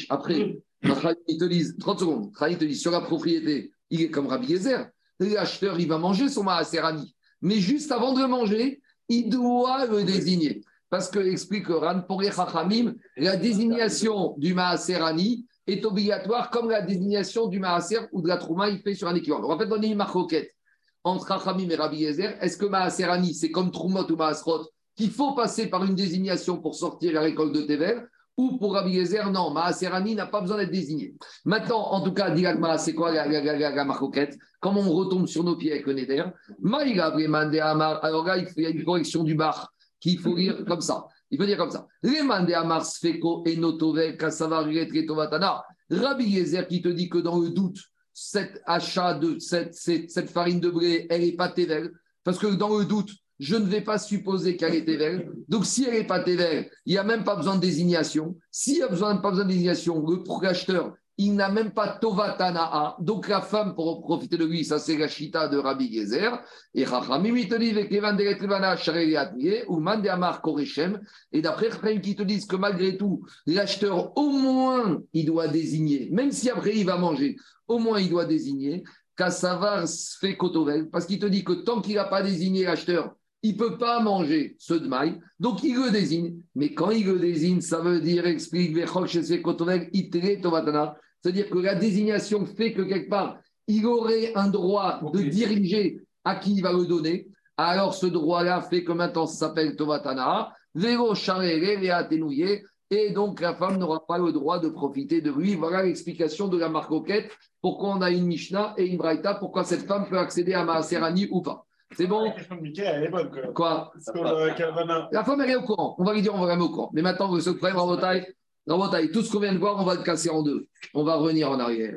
Après, Rami, ils te disent 30 secondes. Rami te dit sur la propriété, il est comme Rabbi Yezer. L'acheteur, il va manger son Maaserani. Mais juste avant de le manger, il doit le désigner. Parce que, explique Ran, pour les Chachamim, la désignation du Maaserani est obligatoire comme la désignation du Maaser ou de la Trouma, il fait sur un équivalent. On va peut-être donner une marquette entre Chachamim et Rabbi Yezer. Est-ce que Maaserani, c'est comme Troumot ou Maasrot, qu'il faut passer par une désignation pour sortir la récolte de Tevel Ou pour Rabbi Yezer, non, Maaserani n'a pas besoin d'être désigné. Maintenant, en tout cas, Dilagma, c'est quoi la, la, la, la, marcoquette? Comme on retombe sur nos pieds avec le Neder, alors là, il y a une correction du bar qu'il faut lire comme ça. Il faut dire comme ça. Rabbi Yezer qui te dit que dans le doute, cet achat de cette, cette, cette farine de blé, elle n'est pas Tevel. Parce que dans le doute, je ne vais pas supposer qu'elle est Tevel. Donc, si elle n'est pas Tevel, il n'y a même pas besoin de désignation. S'il n'y a besoin, pas besoin de désignation, le acheteur, il n'a même pas Tovatana'a. Donc, la femme, pour profiter de lui, ça c'est la chita de Rabbi Gezer. Et Chachamim, il te dit, ou Mande Amar Korechem. Et d'après Chachamim qui te disent que malgré tout, l'acheteur, au moins, il doit désigner, même si après il va manger, au moins il doit désigner. Kassavar fait Kotovel, parce qu'il te dit que tant qu'il n'a pas désigné l'acheteur, il ne peut pas manger ce de maille, donc il le désigne. Mais quand il le désigne, ça veut dire, explique, c'est-à-dire que la désignation fait que quelque part, il aurait un droit de diriger à qui il va le donner. Alors ce droit-là fait que maintenant ça s'appelle Tovatana, Véro et donc la femme n'aura pas le droit de profiter de lui. Voilà l'explication de la marcoquette, pourquoi on a une Mishnah et une Braïta, pourquoi cette femme peut accéder à Maaserani ou pas? C'est bon La question de Mickey, elle est bonne. Quoi. Quoi Sur le Calvana. La femme, elle est au courant. On va lui dire, on va la mettre au courant. Mais maintenant, ce problème, Rabotaï, Rabotaï, tout ce qu'on vient de voir, on va le casser en deux. On va revenir en arrière.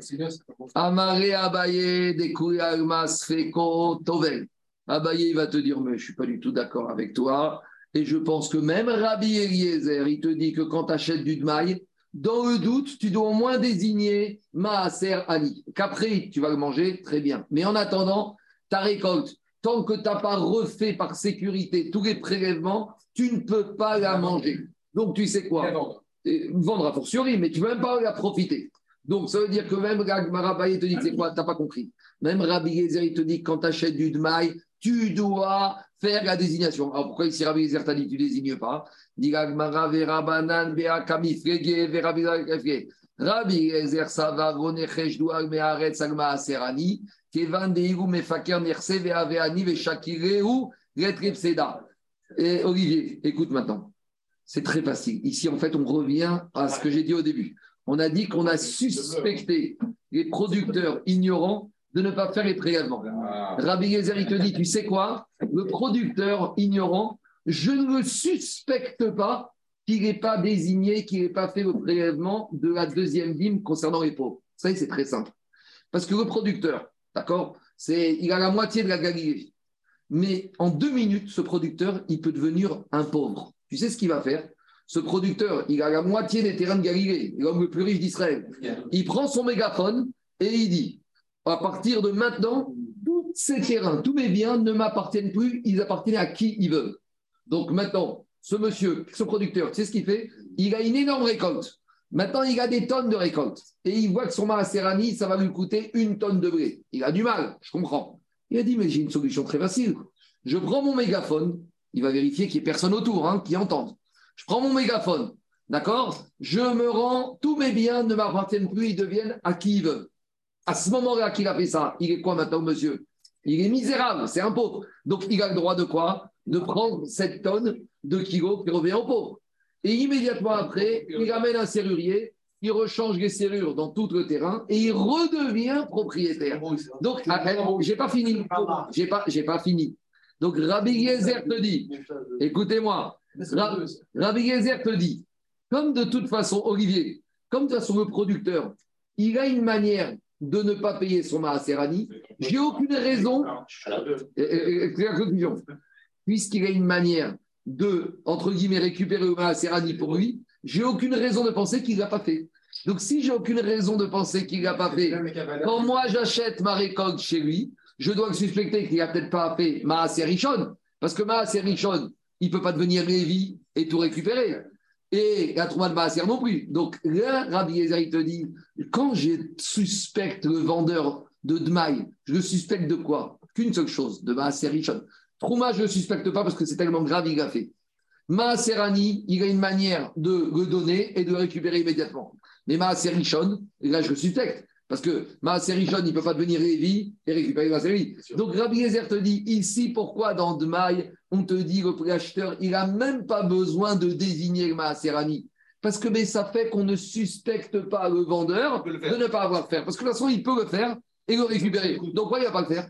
Amaré Abaye, Dekuyalmas, Feko, Tovel. Abaye, il va te dire, mais je ne suis pas du tout d'accord avec toi. Et je pense que même Rabbi Eliezer, il te dit que quand tu achètes du Dmaï, dans le doute, tu dois au moins désigner Maaser Ali. Qu'après, tu vas le manger, très bien. Mais en attendant, ta récolte, tant que tu n'as pas refait par sécurité tous les prélèvements, tu ne peux pas la manger. Donc, tu sais quoi? Vendre. à fortiori, mais tu ne peux même pas la profiter. Donc, ça veut dire que même Rabaye te dit, c'est quoi? Tu n'as pas compris. Même Rabbi Gezer, il te dit que quand tu achètes du Dmaï, tu dois faire la désignation. Alors, pourquoi ici Rabbi Gezer t'a dit tu ne désignes pas? Rabbi Gezer, Et Olivier, écoute maintenant. C'est très facile. Ici, en fait, on revient à ce que j'ai dit au début. On a dit qu'on a suspecté les producteurs ignorants de ne pas faire les prélèvements. Rabbi Gezer, il te dit, tu sais quoi? Le producteur ignorant, je ne le suspecte pas qu'il n'ait pas désigné, qu'il n'ait pas fait le prélèvement de la deuxième dîme concernant les pauvres. Ça, c'est très simple. Parce que le producteur, d'accord, c'est, il a la moitié de la Galilée. Mais en deux minutes, ce producteur, il peut devenir un pauvre. Tu sais ce qu'il va faire? Ce producteur, il a la moitié des terrains de Galilée, l'homme le plus riche d'Israël. Il prend son mégaphone et il dit à partir de maintenant, tous ces terrains, tous mes biens ne m'appartiennent plus, ils appartiennent à qui ils veulent. Donc maintenant, ce monsieur, ce producteur, tu sais ce qu'il fait? Il a une énorme récolte. Maintenant, il a des tonnes de récolte. Et il voit que son Maaserani, ça va lui coûter une tonne de blé. Il a du mal, je comprends. Il a dit, mais j'ai une solution très facile. Je prends mon mégaphone, il va vérifier qu'il n'y ait personne autour hein, qui entende. Je prends mon mégaphone, d'accord? Je me rends, tous mes biens ne m'appartiennent plus, ils deviennent à qui ils veulent. À ce moment-là qu'il a fait ça, il est quoi maintenant, monsieur? Il est misérable, c'est un pauvre. Donc, il a le droit de quoi? De prendre cette tonne de kilos qui revient au pauvre. Et immédiatement après, il amène un serrurier, il rechange les serrures dans tout le terrain et il redevient propriétaire. Donc, j'ai pas fini. J'ai pas, j'ai pas fini. Donc, Rabbi Yezer te dit, écoutez-moi, Ra- Rabbi Yezer te dit, comme de toute façon, Olivier, comme de toute façon le producteur, il a une manière de ne pas payer son Maaserani, j'ai aucune raison, euh, euh, conclusion, puisqu'il a une manière de, entre guillemets, récupérer le Maaserani pour lui, j'ai aucune raison de penser qu'il ne l'a pas fait. Donc, si j'ai aucune raison de penser qu'il ne l'a pas fait, quand moi j'achète ma récolte chez lui, je dois le suspecter qu'il n'a peut-être pas fait Maaser Rishon, parce que Maaser Rishon, il ne peut pas devenir Lévi et tout récupérer. Et la Trouma de Maaser non plus. Donc là, Rabbi Yezer, il te dit, quand je suspecte le vendeur de Dmaï, je le suspecte de quoi? Qu'une seule chose, de Maaser Rishon. Trouma, je ne le suspecte pas parce que c'est tellement grave, il l'a fait. Maaserani, il a une manière de le donner et de le récupérer immédiatement. Mais Maaser Rishon, là, je le suspecte. Parce que Maaser Rishon, il ne peut pas devenir Lévi et récupérer Maaser Lévi. Donc Rabbi Yezer te dit ici, pourquoi dans Dmaï, on te dit le préacheteur, il n'a même pas besoin de désigner Maaserani? Parce que mais ça fait qu'on ne suspecte pas le vendeur le de ne pas avoir faire. Parce que de toute façon, il peut le faire et le récupérer. Donc, pourquoi il ne va pas le faire?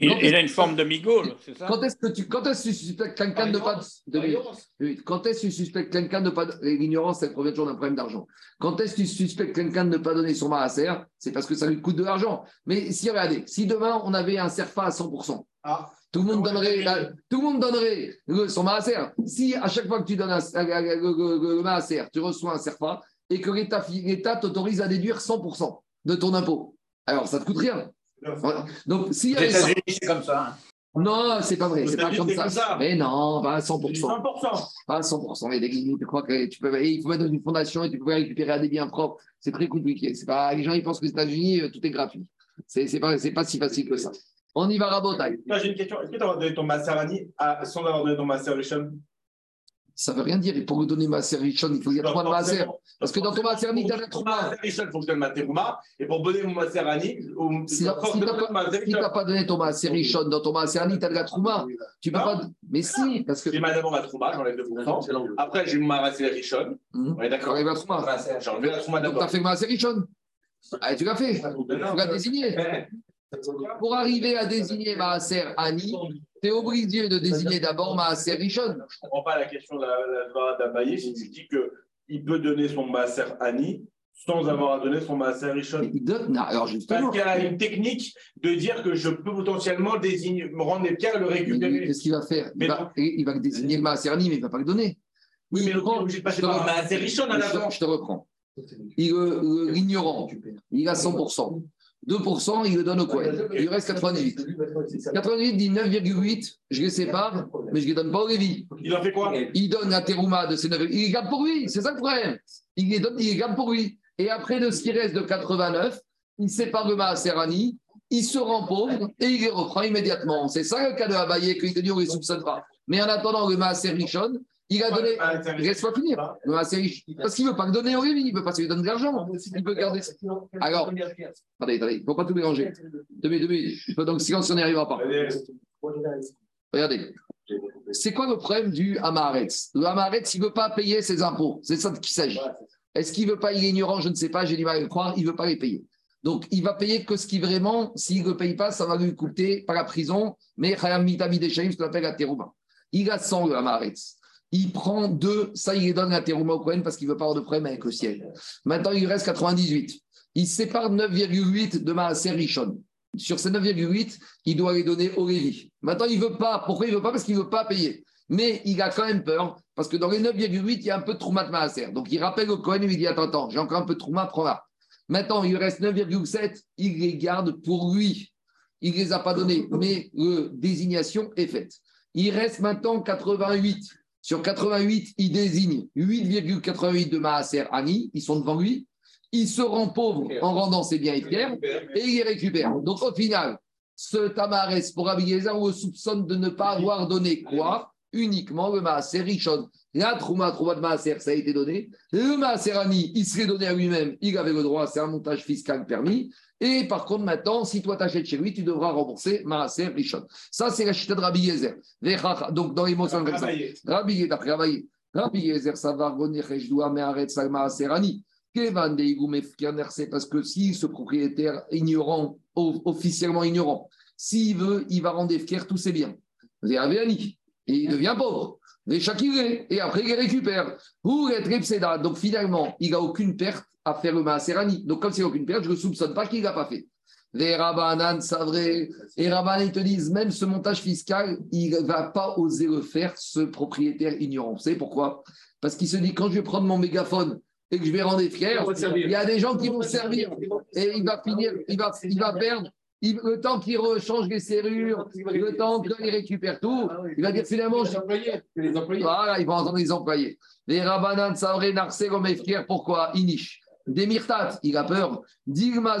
Il, a une forme de migaule, c'est ça Quand est-ce que tu, quand est-ce que tu suspectes quelqu'un de ne pas. de- Quand est-ce que tu suspectes quelqu'un de pas. L'ignorance, elle provient toujours d'un problème d'argent. Quand est-ce que tu suspectes quelqu'un de ne pas donner son maaser C'est parce que ça lui coûte de l'argent. Mais si, regardez, si demain on avait un serfa à 100%, Ah. tout le monde Ouais, donnerait, la- tout le monde donnerait le- son maaser. Si à chaque fois que tu donnes un, le, le- le- le maaser, tu reçois un serfa et que l'État l'État t'autorise à déduire 100% de ton impôt, alors ça ne te coûte rien. Donc, s'il y Aux avait ça- États-Unis, c'est comme ça. hein. non, c'est pas vrai, c'est pas comme ça. Mais non, pas à C'est 100%. 100%. Pas à 100%. Mais tu crois que tu peux, il faut mettre dans une fondation et tu peux récupérer à des biens propres. C'est très compliqué. C'est pas, les gens, ils pensent que aux États-Unis, euh, tout est gratuit. C'est c'est pas, c'est pas si facile que ça. On y va, rabotaille. Là, j'ai une question. Est-ce que tu as donné ton master Annie à- sans avoir donné ton master Richon Ça veut rien dire. Et pour donner ma Richon, il faut y a trois de Maaser. Parce que dans ton Maaser Annie, t'as la Trouma. Richon, il faut que je donne ma. Et pour donner mon ou- Si donne ma pas, donné ton Maaser Richon, dans ton Maaser Annie, t'as de la Trouma. Tu peux Non. pas. Mais si, parce que. J'ai ma d'abord ma trouma, j'enlève 2%. Après, j'ai ma master Richon. Hum. On est d'accord la Trouma. J'ai enlevé la trouma Donc, d'abord. t'as fait Maaser Richon. Ah, tu l'as fait. Tu l'as désigné. Pour arriver à désigner Maaser Annie, tu es obligé de désigner d'abord Maaser Richon. Je ne comprends pas la question de la, d'Abaye si tu dis qu'il peut donner son master Annie sans avoir à donner son master Richon. Il donne. Non, alors Parce justement, qu'il y a une technique de dire que je peux potentiellement désigner, me rendre les pierres et le mais récupérer. qu'est-ce qu'il va faire? Il va, il va désigner le Maaser Annie, mais il ne va pas le donner. Oui, mais le est obligé de passer je te par master Richon à la je te reprends. Il, L'ignorant, il a 100%. 2%, il le donne au coin. Il lui reste 98. 98 dit 9,8, je les sépare, mais je ne les donne pas au Lévi. Il en fait quoi? Il donne la terouma de ces 9. Il les garde pour lui, c'est ça le problème. Il les donne, il les garde pour lui. Et après, de ce qui reste de 89, il sépare le Maaserani, il se rend pauvre et il les reprend immédiatement. C'est ça le cas de Abaye, qu'il te dit on ne les soupçonne pas. Mais en attendant, le Maaser Richon, il a donné. Laisse-moi finir. Parce qu'il ne veut pas le donner au Lévi, il ne veut pas se lui donner de l'argent. Il peut garder. Alors, attendez, attendez, il ne faut pas tout mélanger. Deux minutes, deux minutes. Donc silence, on n'y arrivera pas. Regardez. C'est quoi le problème du Hamaretz? Le Hamaretz, il ne veut pas payer ses impôts. C'est ça de qui s'agit. Est-ce qu'il ne veut pas, il est ignorant, je ne sais pas, j'ai du mal à le croire, il ne veut pas les payer. Donc, il va payer que ce qui vraiment, s'il ne le paye pas, ça va lui coûter par la prison, mais Chayam Mitabi Deshaim, ce qu'on appelle la. Il a 100 le Hamaretz. Il prend deux, ça, il les donne la terouma au Kohen parce qu'il ne veut pas avoir de problème avec le ciel. Maintenant, il reste 98. Il sépare 9,8 de Maaser Rishon. Sur ces 9,8, il doit les donner au Lévi. Maintenant, il ne veut pas. Pourquoi il ne veut pas? Parce qu'il ne veut pas payer. Mais il a quand même peur, parce que dans les 9,8, il y a un peu de Trouma de Maaser. Donc, il rappelle au Cohen et lui dit Attends, attends, j'ai encore un peu de Trouma, prends-la. Maintenant, il reste 9,7, il les garde pour lui. Il ne les a pas donnés, mais la désignation est faite. Il reste maintenant 88. Sur 88, il désigne 8,88 de Maaser Ani, ils sont devant lui. Il se rend pauvre en rendant ses biens et pierres et il les récupère. Donc au final, ce Tamarès pour Abiezer, on le soupçonne de ne pas avoir donné quoi Uniquement le Maaser Richon. La Trouma, Trouma de Maaser, ça a été donné. Le Maaser Ani, il serait donné à lui-même, il avait le droit, c'est un montage fiscal permis. Et par contre, maintenant, si toi t'achètes chez lui, tu devras rembourser Maaser Richon. Ça, c'est la chita de Rabbi Yezer. Donc dans les mots comme ça. Rabbi Yezer, d'après Rabbi Rabbi Yezer, ça va revenir, je dois, mais arrête ça, Maaser Ani. Parce que si ce propriétaire ignorant, officiellement ignorant, s'il veut, il va rendre fier tous ses biens. Et il devient pauvre. Et après il les récupère. Donc finalement, il n'a aucune perte à faire le Maaserani. Donc comme n'a aucune perte, je ne soupçonne pas qu'il ne l'a pas fait. Les Rabanan, c'est vrai. Et Rabanan, ils te disent, même ce montage fiscal, il ne va pas oser le faire, ce propriétaire ignorant. Vous savez pourquoi? Parce qu'il se dit, quand je vais prendre mon mégaphone et que je vais rendre fier, il y a des gens qui vont servir. Et il va finir, il va, il va perdre. Il- le temps qu'il rechange les serrures, le temps qu'il récupère tout, il va dire finalement, Les employés. Les employés. voilà, ils vont entendre les employés. Les Rabbanan Savré Narse comme pourquoi? Inish. Des Mirtat, il a peur. Digma.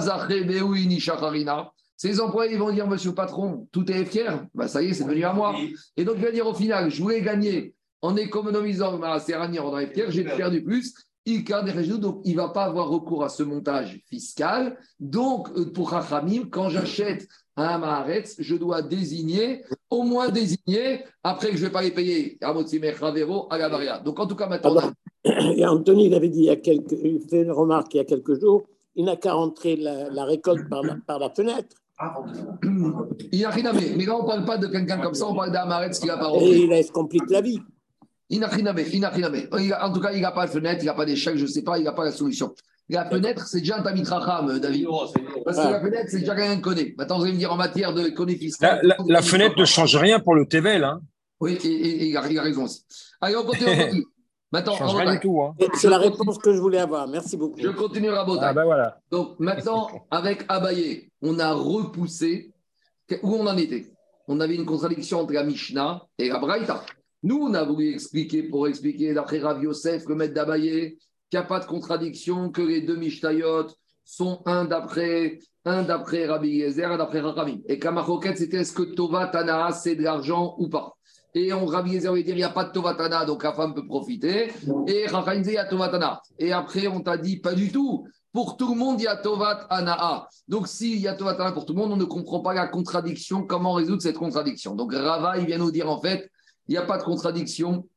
Ces employés vont dire, monsieur le patron, tout est Efkier. Bah, ça y est, c'est devenu à moi. Et donc, il va dire au final, je voulais gagner en économisant ma Serrani en Efkier, j'ai perdu plus. Il garde des régions, donc il ne va pas avoir recours à ce montage fiscal. Donc, euh, pour Rachamim, quand j'achète un Maharetz, je dois désigner, au moins désigner, après que je ne vais pas les payer, à Motsimer Ravero, à. Donc, en tout cas, maintenant, on a- Et Anthony, il avait dit, il, y a quelques, il fait une remarque il y a quelques jours, il n'a qu'à rentrer la, la récolte par la, par la fenêtre. Il n'a rien à mais, mais là, on ne parle pas de quelqu'un comme ça, on parle d'un Maretz qui n'a pas Et rentré. il laisse complique la vie. Il n'a rien à il n'a rien à En tout cas, il n'a pas de fenêtre, il n'a pas d'échec, je ne sais pas, il n'a pas la solution. La fenêtre, c'est déjà un tamit racham, David. Parce que la fenêtre, c'est déjà quelqu'un qui connaît. Maintenant, vous allez me dire en matière de connaît fiscal. La, la- la fenêtre ne change rien pour le Tevel. Hein. Oui, et, et- et il, a, il a raison aussi. Allez, on continue. Maintenant, Ça change on rien va- du tout. Hein. C'est la réponse que je voulais avoir. Merci beaucoup. je continue à Ah ben voilà. Donc maintenant, avec Abaye, on a repoussé. Où on en était? On avait une contradiction entre la Mishnah et la Braïta. Nous, on a voulu expliquer, pour expliquer d'après Rav Yosef, le maître d'Abaye, qu'il n'y a pas de contradiction, que les deux Mishnayot sont un d'après un d'après Rabbi Yezer, un d'après Rachamim. Et Kamachoket, c'était est-ce que Tova Tana, c'est de l'argent ou pas? Et on Rabbi Yezer veut dire il n'y a pas de Tovatana, donc la femme peut profiter. Et dit il y a Tovatana. Et après, on t'a dit pas du tout. Pour tout le monde, il y a Tovat Anaa. Donc, s'il y a Tovat Anaa pour tout le monde, on ne comprend pas la contradiction. Comment résoudre cette contradiction? Donc, Rava, il vient nous dire en fait, il n'y a pas de contradiction.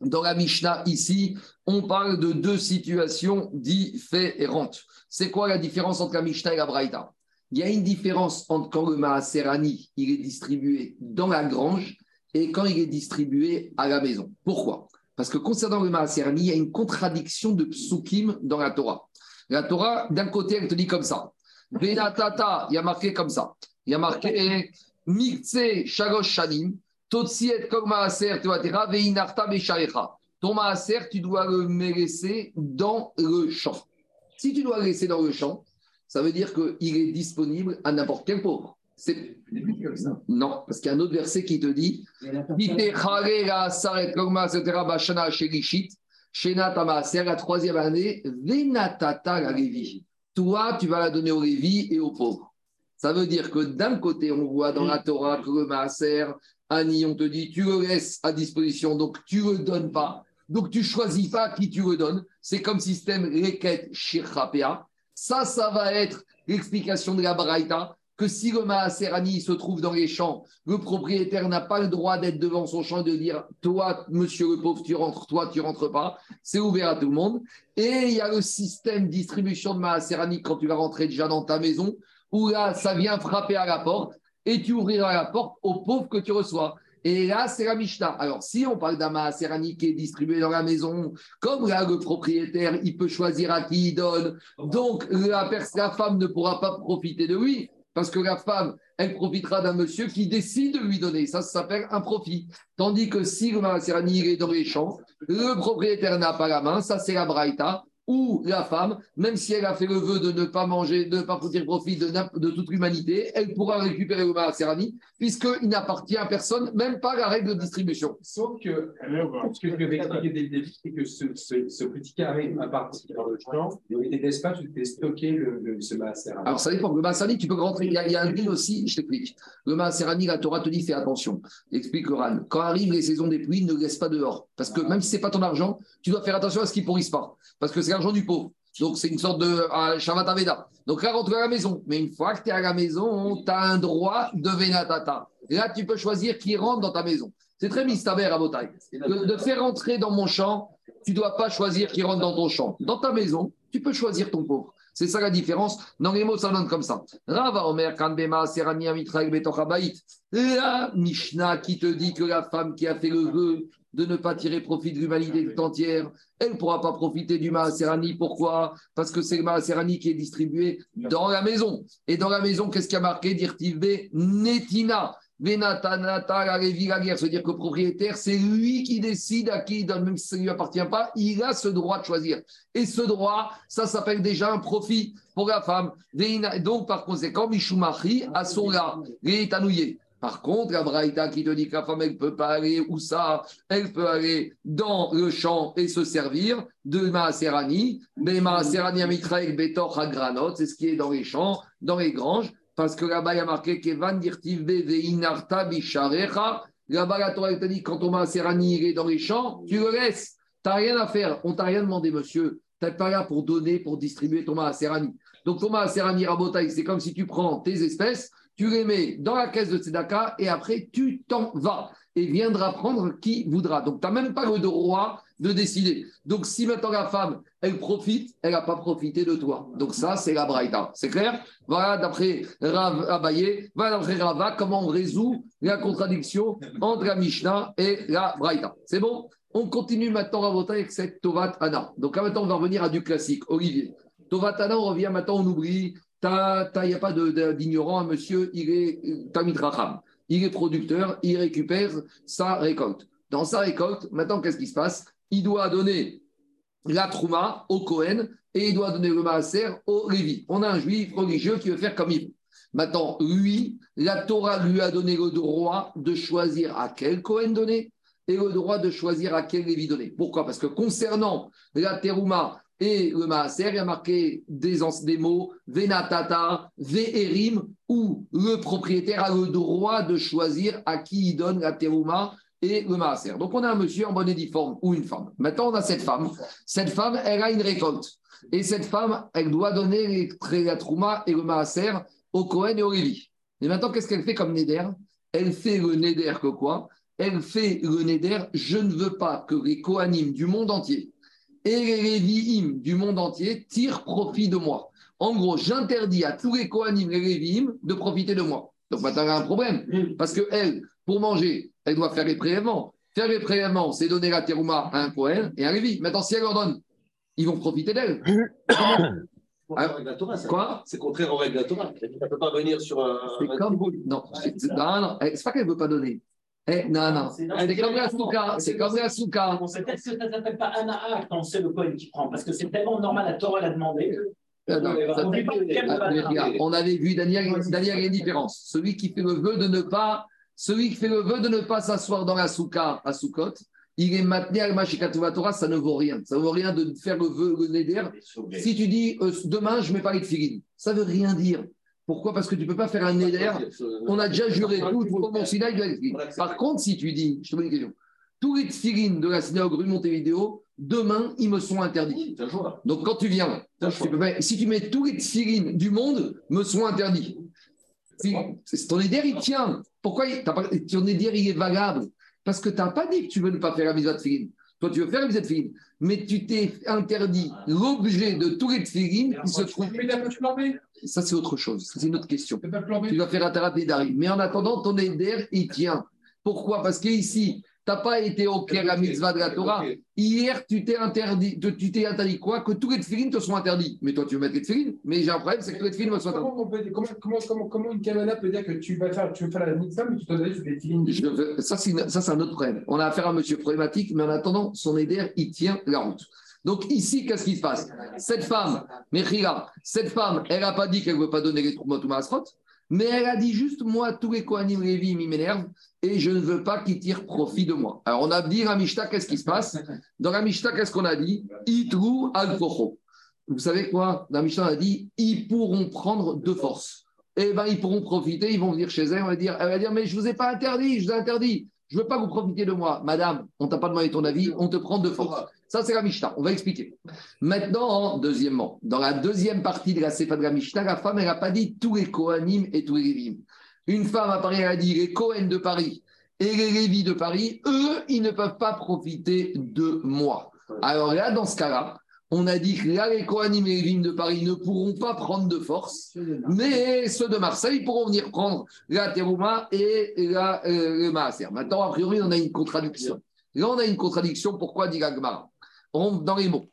Dans la Mishnah, ici, on parle de deux situations différentes. C'est quoi la différence entre la Mishnah et la Braïta? Il y a une différence entre quand le Maaserani il est distribué dans la grange et quand il est distribué à la maison. Pourquoi? Parce que concernant le Maaserani, il y a une contradiction de psukim dans la Torah. La Torah, d'un côté, elle te dit comme ça. Benatata, il y a marqué comme ça. Il y a marqué Mikse Shalosh Shanim, Totsi et Kol Maaser Tevatera, Veinarta Besharecha. Ton Maaser, tu dois le laisser dans le champ. Si tu dois le laisser dans le champ, ça veut dire qu'il est disponible à n'importe quel pauvre. C'est... Non, parce qu'il y a un autre verset qui te dit la troisième année. Toi, tu vas la donner aux Lévi et aux pauvres. Ça veut dire que d'un côté, on voit dans la Torah que le Maaser, Annie, on te dit, tu le laisses à disposition, donc tu ne le donnes pas. Donc tu choisis pas qui tu le donnes. C'est comme système Reket Shirchapea. Ça, ça va être l'explication de la Baraïta, que si le Maaser Annie se trouve dans les champs, le propriétaire n'a pas le droit d'être devant son champ et de dire, toi, monsieur le pauvre, tu rentres, toi, tu rentres pas. C'est ouvert à tout le monde. Et il y a le système distribution de Maaser Annie quand tu vas rentrer déjà dans ta maison, où là, ça vient frapper à la porte et tu ouvriras la porte aux pauvres que tu reçois. Et là, c'est la Mishnah. Alors, si on parle d'un Maaserani qui est distribué dans la maison, comme là, le propriétaire, il peut choisir à qui il donne, donc la, la femme ne pourra pas profiter de lui, parce que la femme, elle profitera d'un monsieur qui décide de lui donner. Ça, s'appelle un profit. Tandis que si le est dans les champs, le propriétaire n'a pas la main, ça, c'est la Braïta ou la femme, même si elle a fait le vœu de ne pas manger, de ne pas tirer profit de, toute l'humanité, elle pourra récupérer le Maaserani, puisqu'il n'appartient à personne, même pas la règle de distribution. Sauf que ce que je vais expliquer dès le début, c'est que ce, ce, ce petit carré appartient dans le champ, il était d'espace où tu peux stocker le, le, ce maaser. Alors ça dépend. Le Maaserani, tu peux rentrer. Il y a, il y a un deal aussi, je t'explique. Le Maaserani, la Torah te dit fais attention. Explique le Ran. Quand arrivent les saisons des pluies, ne laisse pas dehors. Parce que même si c'est pas ton argent, tu dois faire attention à ce qu'il pourrisse pas. Parce que c'est l'argent du pauvre. Donc c'est une sorte de euh, Shabbat Aveda. Donc là, rentre à la maison. Mais une fois que tu es à la maison, tu as un droit de Venatata. Là, tu peux choisir qui rentre dans ta maison. C'est très mistaber à Botaï. De, de faire rentrer dans mon champ, tu dois pas choisir qui rentre dans ton champ. Dans ta maison, tu peux choisir ton pauvre. C'est ça la différence. Dans les mots, ça donne comme ça. Rava Omer Kanbema Serani Amitraï. La Mishnah qui te dit que la femme qui a fait le vœu de ne pas tirer profit de l'humanité tout entière, elle ne pourra pas profiter du Maaserani. Pourquoi? Parce que c'est le Maaserani qui est distribué dans la maison. Et dans la maison, qu'est-ce qui a marqué Dirtive Netina. Venatanata, la la guerre. C'est-à-dire que le propriétaire, c'est lui qui décide à qui il donne, même si ça ne lui appartient pas, il a ce droit de choisir. Et ce droit, ça s'appelle déjà un profit pour la femme. Donc, par conséquent, Mishumachi, Asura, Rétanouye. Par contre, la Braïta qui te dit que la femme, elle ne peut pas aller où ça Elle peut aller dans le champ et se servir de Maaserani. Mais Maaserani Amitraek Betor Granot, c'est ce qui est dans les champs, dans les granges. Parce que là-bas, il y a marqué Kevan Veinarta Bisharecha. Là-bas, la Torah te dit quand ton Maaserani est dans les champs, tu le laisses. Tu n'as rien à faire. On t'a rien demandé, monsieur. Tu n'es pas là pour donner, pour distribuer ton Maaserani. Donc, ton Maaserani Rabotaï, c'est comme si tu prends tes espèces, tu les mets dans la caisse de Tzedaka et après tu t'en vas et viendra prendre qui voudra. Donc, tu n'as même pas le droit de décider. Donc, si maintenant la femme, elle profite, elle n'a pas profité de toi. Donc, ça, c'est la Braïta. C'est clair? Voilà, d'après Rav Abaye, voilà d'après Rava, comment on résout la contradiction entre la Mishnah et la Braïta. C'est bon? On continue maintenant à voter avec cette Tovat Anna. Donc, là, maintenant, on va revenir à du classique. Olivier. Tovat Anna, on revient maintenant, on oublie. Il n'y a pas d'ignorant, monsieur, il est euh, Tamit Raham il est producteur, il récupère sa récolte. Dans sa récolte, maintenant, qu'est-ce qui se passe? Il doit donner la trouma au Cohen et il doit donner le maaser au Lévi. On a un juif religieux qui veut faire comme il. Maintenant, lui, la Torah lui a donné le droit de choisir à quel Cohen donner et le droit de choisir à quel Lévi donner. Pourquoi? Parce que concernant la terouma et le Maaser, il y a marqué des, des mots Venatata, Ve'erim, où le propriétaire a le droit de choisir à qui il donne la terouma et le maaser. Donc on a un monsieur en bonne et due forme ou une femme. Maintenant on a cette femme. Cette femme, elle a une récolte. Et cette femme, elle doit donner la trouma et le maaser au Cohen et au Lévi. Et maintenant, qu'est-ce qu'elle fait comme Néder Elle fait le Néder que quoi? Elle fait le Néder, je ne veux pas que les Kohanim du monde entier et du monde entier tirent profit de moi. En gros, j'interdis à tous les Kohanim et les Lévi'im de profiter de moi. Donc maintenant, il y a un problème. Parce que elle, pour manger, elle doit faire les prélèvements. Faire les prélèvements, c'est donner la terouma à un Kohen et à un Lévi. Maintenant, si elle leur donne, ils vont profiter d'elle. Quoi? C'est contraire aux règles de la Torah. Elle ne peut pas venir sur un. C'est comme vous. Non, non, non. C'est pas qu'elle ne veut pas donner. Eh, non, non. C'est comme la souka. C'est comme la souka. Peut-être que ça ne s'appelle pas Anaa quand c'est le coin qui prend, parce que c'est tellement normal, la Torah l'a demandé. Euh, on avait vu Daniel, Daniel, une différence. Celui qui fait le vœu de ne pas, celui qui fait le vœu de ne pas s'asseoir dans la souka à Soukot, il est maintenu à Torah, ça ne vaut rien. Ça ne vaut rien de faire le vœu, le neder. Si tu dis euh, demain, je mets pas de figurines, ça ne veut rien dire. Pourquoi? Parce que tu ne peux pas faire un neder. On a déjà juré tout, Par contre, si tu dis, je te pose une question, tous les tfilines de la synagogue rue Montevideo, demain, ils me sont interdits. Donc quand tu viens, si tu mets tous les tfilines du monde, me sont interdits. ton neder, il tient. Pourquoi ton neder, il est valable? Parce que tu n'as pas dit que tu veux ne pas faire la mise de tfilines. Toi, tu veux faire mise de mais tu t'es interdit l'objet de tous les tfilines qui se trouvent. Ça, c'est autre chose. C'est une autre question. Tu vas faire un tarat d'Ari. Mais en attendant, ton éder, il tient. Pourquoi? Parce qu'ici, tu n'as pas été au clair la mitzvah de la Torah. Hier, tu t'es interdit, tu t'es interdit quoi Que tous les tefilines te sont interdits. Mais toi, tu veux mettre les tefilines. Mais j'ai un problème, c'est que les tefilines me sont interdits. Comment, comment, comment, comment, une kamana peut dire que tu vas faire, tu veux faire la mitzvah, mais tu dois sur les tefilines Ça, c'est un autre problème. On a affaire à un monsieur problématique, mais en attendant, son éder, il tient la route. Donc ici, qu'est-ce qui se passe? Cette femme, Mechila, cette femme, elle n'a pas dit qu'elle ne veut pas donner les troupes ou Masrot, mais elle a dit juste, moi, tous les Kohanim Lévi m'énervent et je ne veux pas qu'ils tirent profit de moi. Alors on a dit à Mishta, qu'est-ce qui se passe? Dans la Mishta, qu'est-ce qu'on a dit? Vous savez quoi? Dans la Mishta, a dit, ils pourront prendre de force. Eh bien, ils pourront profiter, ils vont venir chez elle, on va dire, elle va dire, mais je ne vous ai pas interdit, je vous ai interdit. Je ne veux pas vous profiter de moi. Madame, on ne t'a pas demandé ton avis, on te prend de force. Ça, c'est la Mishnah. On va expliquer. Maintenant, deuxièmement, dans la deuxième partie de la Sefa de la Mishnah, la femme, elle n'a pas dit tous les Kohanim et tous les Lévim. Une femme à Paris, elle a dit les Kohen de Paris et les Lévis de Paris, eux, ils ne peuvent pas profiter de moi. Alors là, dans ce cas-là, on a dit que là, les Kohanim et les Lévim de Paris ne pourront pas prendre de force, mais ceux de Marseille pourront venir prendre la Terouma et la, euh, le Maaser. Maintenant, a priori, on a une contradiction. Là, on a une contradiction. Pourquoi dit Gagmar dans les mots.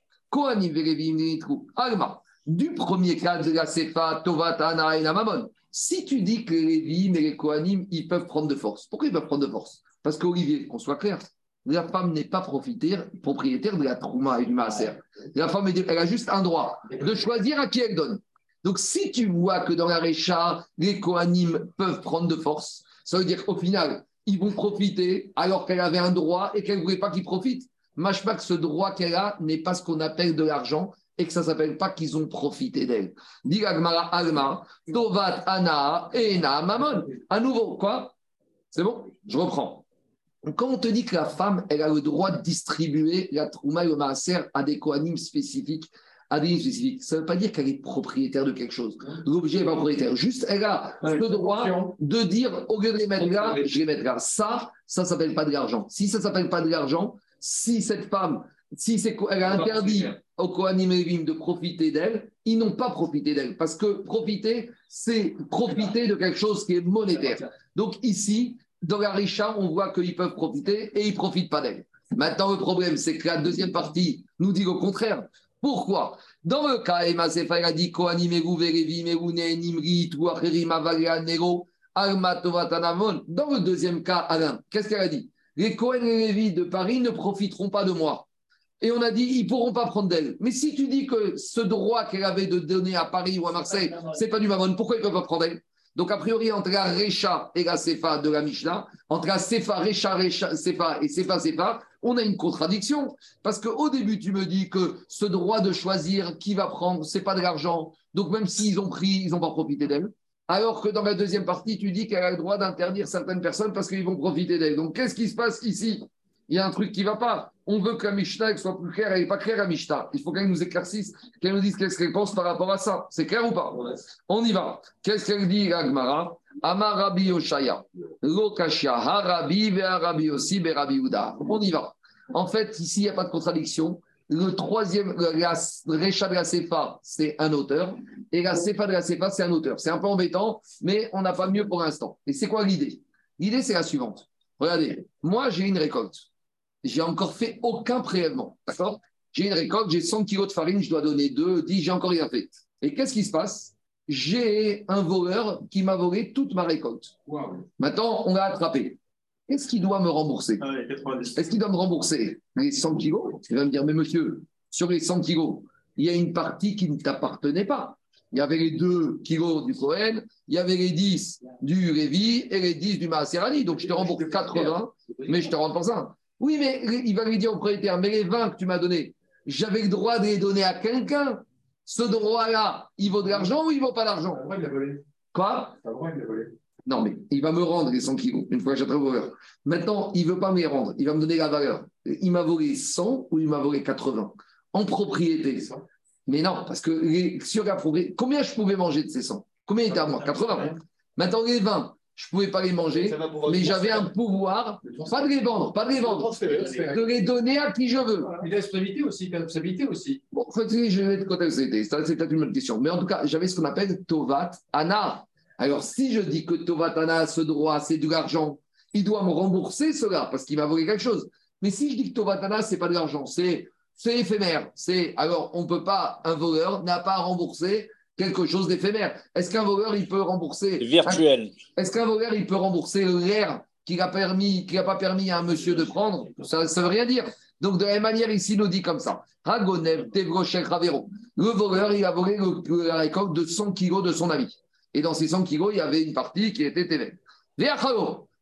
Alma, du premier cas de la Sefa, Tovatana et Namamon. Si tu dis que les Lévim et les Kohanim, ils peuvent prendre de force. Pourquoi ils peuvent prendre de force? Parce qu'Olivier, qu'on soit clair, la femme n'est pas propriétaire de la Trouma et du Maaser. La femme, elle a juste un droit de choisir à qui elle donne. Donc, si tu vois que dans la Récha, les Kohanim peuvent prendre de force, ça veut dire qu'au final, ils vont profiter alors qu'elle avait un droit et qu'elle ne voulait pas qu'ils profitent pas que ce droit qu'elle a n'est pas ce qu'on appelle de l'argent et que ça ne s'appelle pas qu'ils ont profité d'elle. Dit Alma, Tovat Ana, Ena, Mamon. À nouveau, quoi? C'est bon? Je reprends. Quand on te dit que la femme, elle a le droit de distribuer la trouma et le maaser à des coanimes spécifiques, à des spécifiques, ça ne veut pas dire qu'elle est propriétaire de quelque chose. L'objet n'est pas propriétaire. Juste, elle a le droit de dire, au lieu de les mettre là, je les mettrai là. Ça, ça ne s'appelle pas de l'argent. Si ça ne s'appelle pas de l'argent, si cette femme, si c'est, elle a interdit aux Kohanim et de profiter d'elle, ils n'ont pas profité d'elle. Parce que profiter, c'est profiter de quelque chose qui est monétaire. Donc ici, dans la Richa, on voit qu'ils peuvent profiter et ils ne profitent pas d'elle. Maintenant, le problème, c'est que la deuxième partie nous dit le contraire. Pourquoi? Dans le cas, Emma Sefa a dit Kohanim et Nimri, Tuacherim, Avalia, Nero, Alma. Dans le deuxième cas, Alain, qu'est-ce qu'elle a dit? Les Kohen et Lévi de Paris ne profiteront pas de moi. Et on a dit, ils ne pourront pas prendre d'elle. Mais si tu dis que ce droit qu'elle avait de donner à Paris ou à Marseille, ce n'est pas du Mammon, pourquoi ils ne peuvent pas prendre d'elle? Donc, a priori, entre la Recha et la Sefa de la Mishnah, entre la Sefa, Recha, Recha, Sefa et Sefa, Sefa, on a une contradiction. Parce qu'au début, tu me dis que ce droit de choisir qui va prendre, ce n'est pas de l'argent. Donc, même s'ils ont pris, ils n'ont pas profité d'elle. Alors que dans la deuxième partie, tu dis qu'elle a le droit d'interdire certaines personnes parce qu'ils vont profiter d'elle. Donc, qu'est-ce qui se passe ici? Il y a un truc qui ne va pas on veut que Mishnah soit plus claire, elle n'est pas claire la Mishnah. Il faut qu'elle nous éclaircisse, qu'elle nous dise qu'est-ce qu'elle pense par rapport à ça. C'est clair ou pas? On y va. Qu'est-ce qu'elle dit, Agmara Amar Rabbi Yoshaya, Lokashia, Harabi, Uda. On y va. En fait, ici, il n'y a pas de contradiction. Le troisième, la Recha de la Sefa, c'est un auteur, et la Sefa de la Sefa, c'est un auteur. C'est un peu embêtant, mais on n'a pas mieux pour l'instant. Et c'est quoi l'idée? L'idée, c'est la suivante. Regardez, moi, j'ai une récolte j'ai encore fait aucun prélèvement. D'accord? J'ai une récolte, j'ai 100 kilos de farine, je dois donner 2, 10, j'ai encore rien fait. Et qu'est-ce qui se passe? J'ai un voleur qui m'a volé toute ma récolte. Maintenant, on l'a attrapé. Qu'est-ce qu'il doit me rembourser Ah Est-ce qu'il doit me rembourser les 100 kilos Il va me dire, mais monsieur, sur les 100 kilos, il y a une partie qui ne t'appartenait pas. Il y avait les 2 kilos du Cohen, il y avait les 10 du Lévi et les 10 du Maaserani. Donc je te rembourse 80, mais je te rends pas ça. Oui, mais il va lui dire au propriétaire, mais les 20 que tu m'as donnés, j'avais le droit de les donner à quelqu'un? Ce droit-là, il vaut de l'argent ou il ne vaut pas d'argent Quoi? Non, mais il va me rendre les 100 kilos une fois que j'ai trouvé Maintenant, il ne veut pas me les rendre, il va me donner la valeur. Il m'a volé 100 ou il m'a volé 80 En propriété. Mais non, parce que les, sur la combien je pouvais manger de ces 100 Combien était à moi? 80. Maintenant, les 20, je ne pouvais pas les manger, mais j'avais un pouvoir, pas de les vendre, pas de les vendre, de les donner à qui je veux. Une responsabilité aussi, une responsabilité aussi. Bon, je vais être c'était, c'est peut-être une autre question. Mais en tout cas, j'avais ce qu'on appelle Tovat Anna. Alors, si je dis que Tovat Anna a ce droit, c'est de l'argent, il doit me rembourser cela parce qu'il m'a volé quelque chose. Mais si je dis que Tovat Anna, ce n'est pas de l'argent, c'est éphémère. C'est alors on ne peut pas, un voleur n'a pas à rembourser quelque chose d'éphémère. Est-ce qu'un voleur, il peut rembourser. Virtuel. Est-ce qu'un voleur, il peut rembourser l'air qu'il n'a pas permis à un monsieur de prendre? Ça ne veut rien dire. Donc, de la même manière, ici, il nous dit comme ça. Ragonev, Ravero. Le voleur, il a volé la récolte de 100 kilos de son ami. Et dans ces 100 kilos, il y avait une partie qui était TV.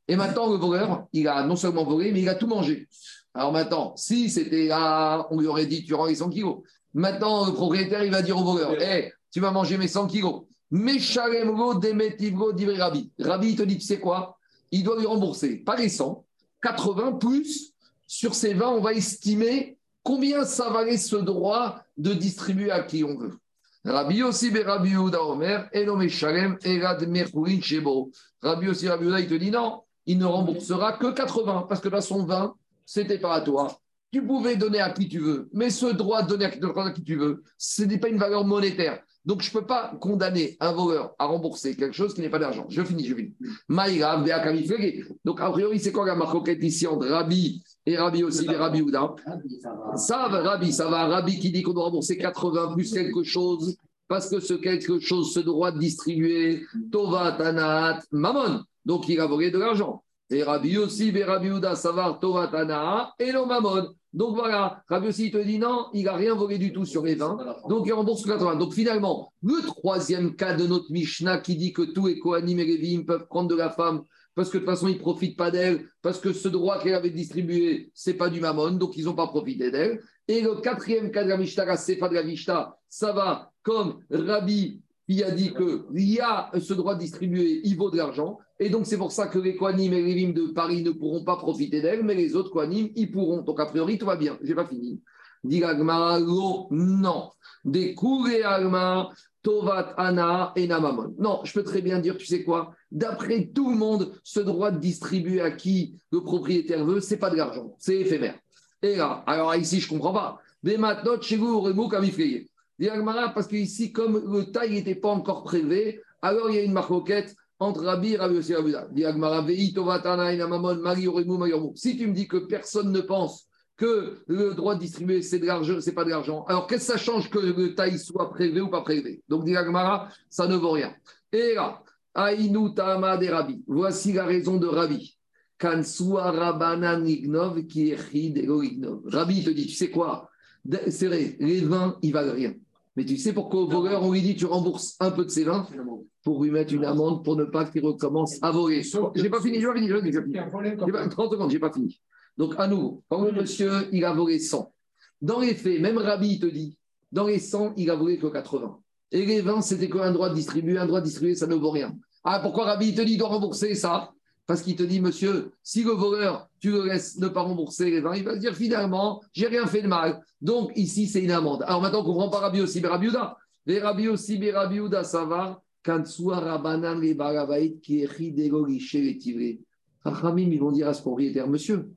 Et maintenant, le voleur, il a non seulement volé, mais il a tout mangé. Alors maintenant, si c'était là, on lui aurait dit, tu rends les 100 kilos. Maintenant, le propriétaire, il va dire au voleur, hé, tu vas manger mes 100 kilos. Meshalemgo demetivgo divrei Rabbi. Rabbi, il te dit, tu sais quoi? Il doit lui rembourser, pas les 100, 80 plus. Sur ces 20, on va estimer combien ça valait ce droit de distribuer à qui on veut. Rabbi aussi, Rabbi Ouda Omer, Eno Meshalem, Erad Merkurin Shebo. Rabbi aussi, Rabbi il te dit non, il ne remboursera que 80, parce que là, son 20, c'était pas à toi. Tu pouvais donner à qui tu veux, mais ce droit de donner à qui tu veux, ce n'est pas une valeur monétaire. Donc, je ne peux pas condamner un voleur à rembourser quelque chose qui n'est pas d'argent. Je finis, je finis. Maïra, Donc, a priori, c'est quoi la marquette ici entre Rabbi et Rabbi aussi, et Rabbi Ouda Ça va, Rabbi, ça va. Rabbi qui dit qu'on doit rembourser 80 plus quelque chose, parce que ce quelque chose, ce droit de distribuer, Tova, Tanat, Mammon. Donc, il a volé de l'argent. Et Rabbi aussi, et Rabbi Ouda, ça va, Tova, Tanat, et le Mammon. Donc voilà, Rabbi aussi te dit non, il n'a rien volé du tout sur les 20, donc il rembourse 80. Donc finalement, le troisième cas de notre Mishnah qui dit que tous les Kohanim et Lévim peuvent prendre de la femme parce que de toute façon, ils ne profitent pas d'elle, parce que ce droit qu'elle avait distribué, ce n'est pas du mammon, donc ils n'ont pas profité d'elle. Et le quatrième cas de la Mishnah, la Sefa de la Mishnah, ça va comme Rabbi qui a dit qu'il y a ce droit de distribuer, il vaut de l'argent. Et donc, c'est pour ça que les Kohanim et les Rim de Paris ne pourront pas profiter d'elle, mais les autres Kohanim, ils pourront. Donc, a priori, tout va bien. Je n'ai pas fini. Dit lo, non. Des Agma, Tovat Ana et Namamon. Non, je peux très bien dire, tu sais quoi? D'après tout le monde, ce droit de distribuer à qui le propriétaire veut, c'est pas de l'argent, c'est éphémère. Et là, alors ici, je comprends pas. Des maintenant, chez vous, remou comme il parce qu'ici, comme le taille n'était pas encore prélevé, alors il y a une marcoquette entre Rabbi et Rabbi Yossi Si tu me dis que personne ne pense que le droit de distribuer, c'est de l'argent, c'est pas de l'argent. Alors, qu'est-ce que ça change que le taille soit prélevé ou pas prélevé Donc, dit ça ne vaut rien. Et là, Aïnou Tama de Rabbi. Voici la raison de Rabbi. Kansua Rabbi te dit, tu sais quoi? C'est vrai, les vins, ils valent rien. Mais tu sais pourquoi au voleur, on lui dit tu rembourses un peu de ses vins pour lui mettre une amende pour ne pas qu'il recommence à voler. J'ai pas fini, j'ai pas fini, j'ai pas fini. 30 secondes, j'ai pas fini. Donc, à nouveau, quand le monsieur, il a volé 100. Dans les faits, même Rabbi te dit, dans les 100, il a volé que 80. Et les 20, c'était qu'un droit de distribuer. Un droit de distribuer, ça ne vaut rien. Ah, pourquoi Rabbi te dit de rembourser ça? Parce qu'il te dit, monsieur, si le voleur, tu le laisses ne pas rembourser les 20, il va se dire finalement, j'ai rien fait de mal. Donc, ici, c'est une amende. Alors maintenant, on comprend pas Rabbi aussi, mais Rabbi Les Rabbi aussi, mais Rabbi ça va. Rabanan les Baravaït qui les Tivré. ils vont dire à ce propriétaire, monsieur,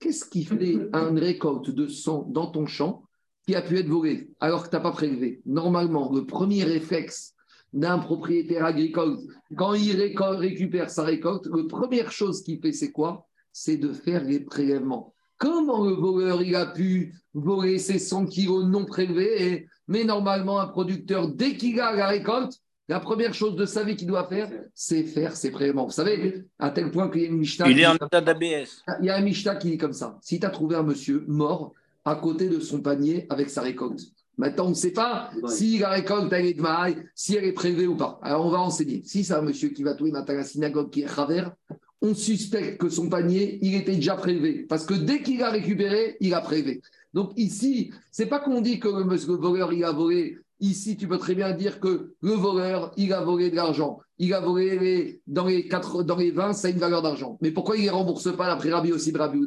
qu'est-ce qui fait une récolte de sang dans ton champ qui a pu être volé alors que tu n'as pas prélevé? Normalement, le premier réflexe d'un propriétaire agricole, quand il récupère sa récolte, la première chose qu'il fait, c'est quoi? C'est de faire les prélèvements. Comment le voleur il a pu voler ses 100 kilos non prélevés Mais normalement, un producteur, dès qu'il a la récolte, la première chose de sa vie qu'il doit faire, c'est faire ses prélèvements. Vous savez, à tel point qu'il y a une Mishnah. Il est en état d'ABS. Il y a un Mishnah qui dit comme ça si tu as trouvé un monsieur mort à côté de son panier avec sa récolte, maintenant on ne sait pas si la récolte elle est de maille, si elle est prélevée ou pas. Alors on va enseigner. Si c'est un monsieur qui va tous les matins à la synagogue qui est travers, on suspecte que son panier, il était déjà prélevé. Parce que dès qu'il a récupéré, il a prélevé. Donc ici, c'est pas qu'on dit que le, le voleur, il a volé Ici, tu peux très bien dire que le voleur, il a volé de l'argent. Il a volé dans, les dans les 20, ça a une valeur d'argent. Mais pourquoi il ne rembourse pas l'après Rabbi aussi Rabbi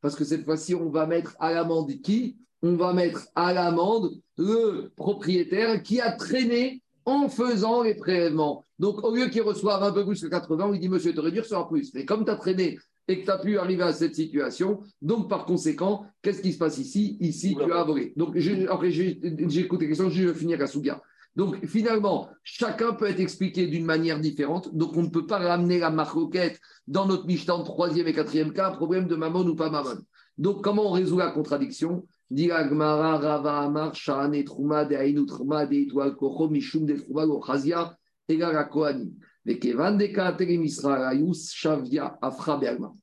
Parce que cette fois-ci, on va mettre à l'amende qui? On va mettre à l'amende le propriétaire qui a traîné en faisant les prélèvements. Donc, au lieu qu'il reçoive un peu plus que 80, on lui dit Monsieur, tu aurais dû recevoir plus. Mais comme tu as traîné et que tu as pu arriver à cette situation. Donc, par conséquent, qu'est-ce qui se passe ici? Ici, tu as volé. Donc, après, écouté les questions, je vais finir à Souga. Donc, finalement, chacun peut être expliqué d'une manière différente. Donc, on ne peut pas ramener la marquette dans notre Mishnah troisième et quatrième cas, problème de Mammon ou pas Mammon. Donc, comment on résout la contradiction? Rava Amar, Truma, De De De et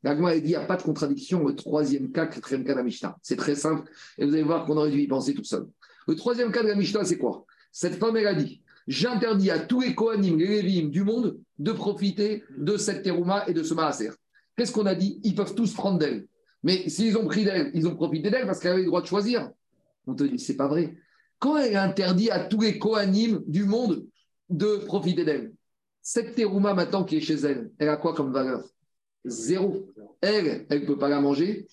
L'agma dit il n'y a pas de contradiction le troisième cas, quatrième cas de la Mishnah. C'est très simple et vous allez voir qu'on aurait dû y penser tout seul. Le troisième cas de la Mishnah, c'est quoi? Cette femme, elle a dit J'interdis à tous les Kohanim, les Lévim du monde de profiter de cette terouma et de ce maaser. Qu'est-ce qu'on a dit? Ils peuvent tous prendre d'elle. Mais s'ils ont pris d'elle, ils ont profité d'elle parce qu'elle avait le droit de choisir. On te dit C'est pas vrai. Quand elle interdit à tous les Kohanim du monde de profiter d'elle, cette terouma maintenant qui est chez elle, elle a quoi comme valeur? Zéro. Elle, elle ne peut pas la manger.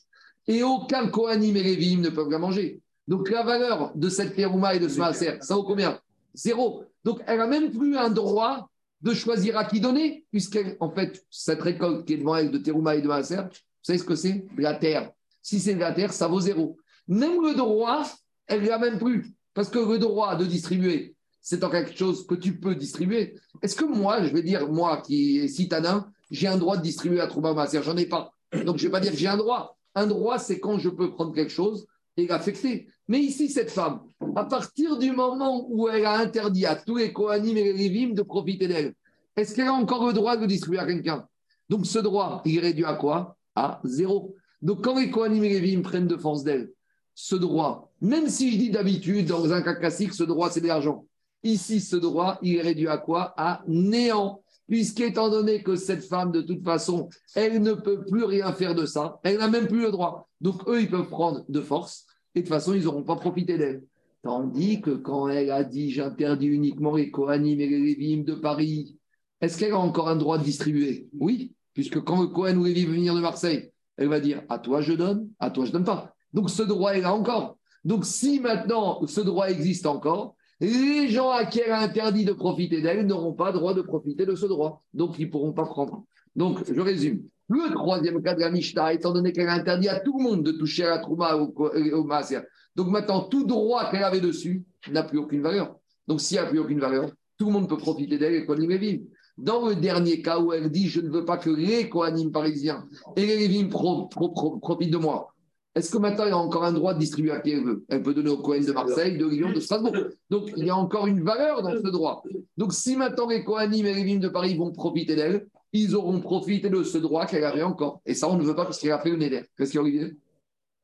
Et aucun Kohanim et Lévim ne peuvent la manger. Donc la valeur de cette terouma et de ce maaser, ça vaut combien? Zéro. Donc elle n'a même plus un droit de choisir à qui donner, puisqu'en fait, cette récolte qui est devant elle de terouma et de maaser, savez ce que c'est la terre? Si c'est de la terre, ça vaut zéro. Même le droit, elle ne l'a même plus. Parce que le droit de distribuer, c'est en quelque chose que tu peux distribuer. Est-ce que moi, je vais dire, moi qui est citadin, j'ai un droit de distribuer à Trouba Masser J'en ai pas. Donc je ne vais pas dire que j'ai un droit. Un droit, c'est quand je peux prendre quelque chose et l'affecter. Mais ici, cette femme, à partir du moment où elle a interdit à tous les Kohanim et les Rivim de profiter d'elle, est-ce qu'elle a encore le droit de distribuer à quelqu'un? Donc ce droit, il est réduit à quoi? À zéro. Donc quand les Kohanim et les Rivim prennent de force d'elle, ce droit, même si je dis d'habitude, dans un cas classique, ce droit, c'est de l'argent. Ici, ce droit, il est réduit à quoi? À néant. Puisqu'étant donné que cette femme, de toute façon, elle ne peut plus rien faire de ça, elle n'a même plus le droit. Donc, eux, ils peuvent prendre de force, et de toute façon, ils n'auront pas profité d'elle. Tandis que quand elle a dit j'interdis uniquement les Kohanim et les Lévim de Paris, est-ce qu'elle a encore un droit de distribuer? Oui, puisque quand le Kohen ou Lévi venir de Marseille, elle va dire à toi je donne, à toi je donne pas. Donc ce droit, elle a encore. Donc, si maintenant ce droit existe encore, les gens à qui elle a interdit de profiter d'elle n'auront pas droit de profiter de ce droit. Donc, ils ne pourront pas prendre. Donc, je résume. Le troisième cas de la Mishnah, étant donné qu'elle a interdit à tout le monde de toucher à la Trouma ou au, Maaser, donc maintenant, tout droit qu'elle avait dessus n'a plus aucune valeur. Donc, s'il n'y a plus aucune valeur, tout le monde peut profiter d'elle et Kohanim Lévim. Dans le dernier cas où elle dit Je ne veux pas que les Kohanim parisiens et les Lévim pro- pro- pro- profitent de moi, est-ce que maintenant il y a encore un droit de distribuer à qui elle veut Elle peut donner aux Kohen de Marseille, de Lyon, de Strasbourg. Donc, il y a encore une valeur dans ce droit. Donc, si maintenant les Kohanim et les Lévim de Paris vont profiter d'elle, ils auront profité de ce droit qu'elle avait encore. Et ça, on ne veut pas parce qu'elle a fait le Neder. Qu'est-ce qu'il y a, Olivier?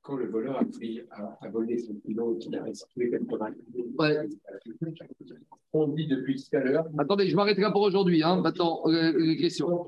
Quand le voleur a, pris, a volé son kilo qu'il a restitué 80 Ouais. on dit depuis tout à l'heure Attendez, je m'arrête là pour aujourd'hui. Hein. Maintenant, euh, les questions.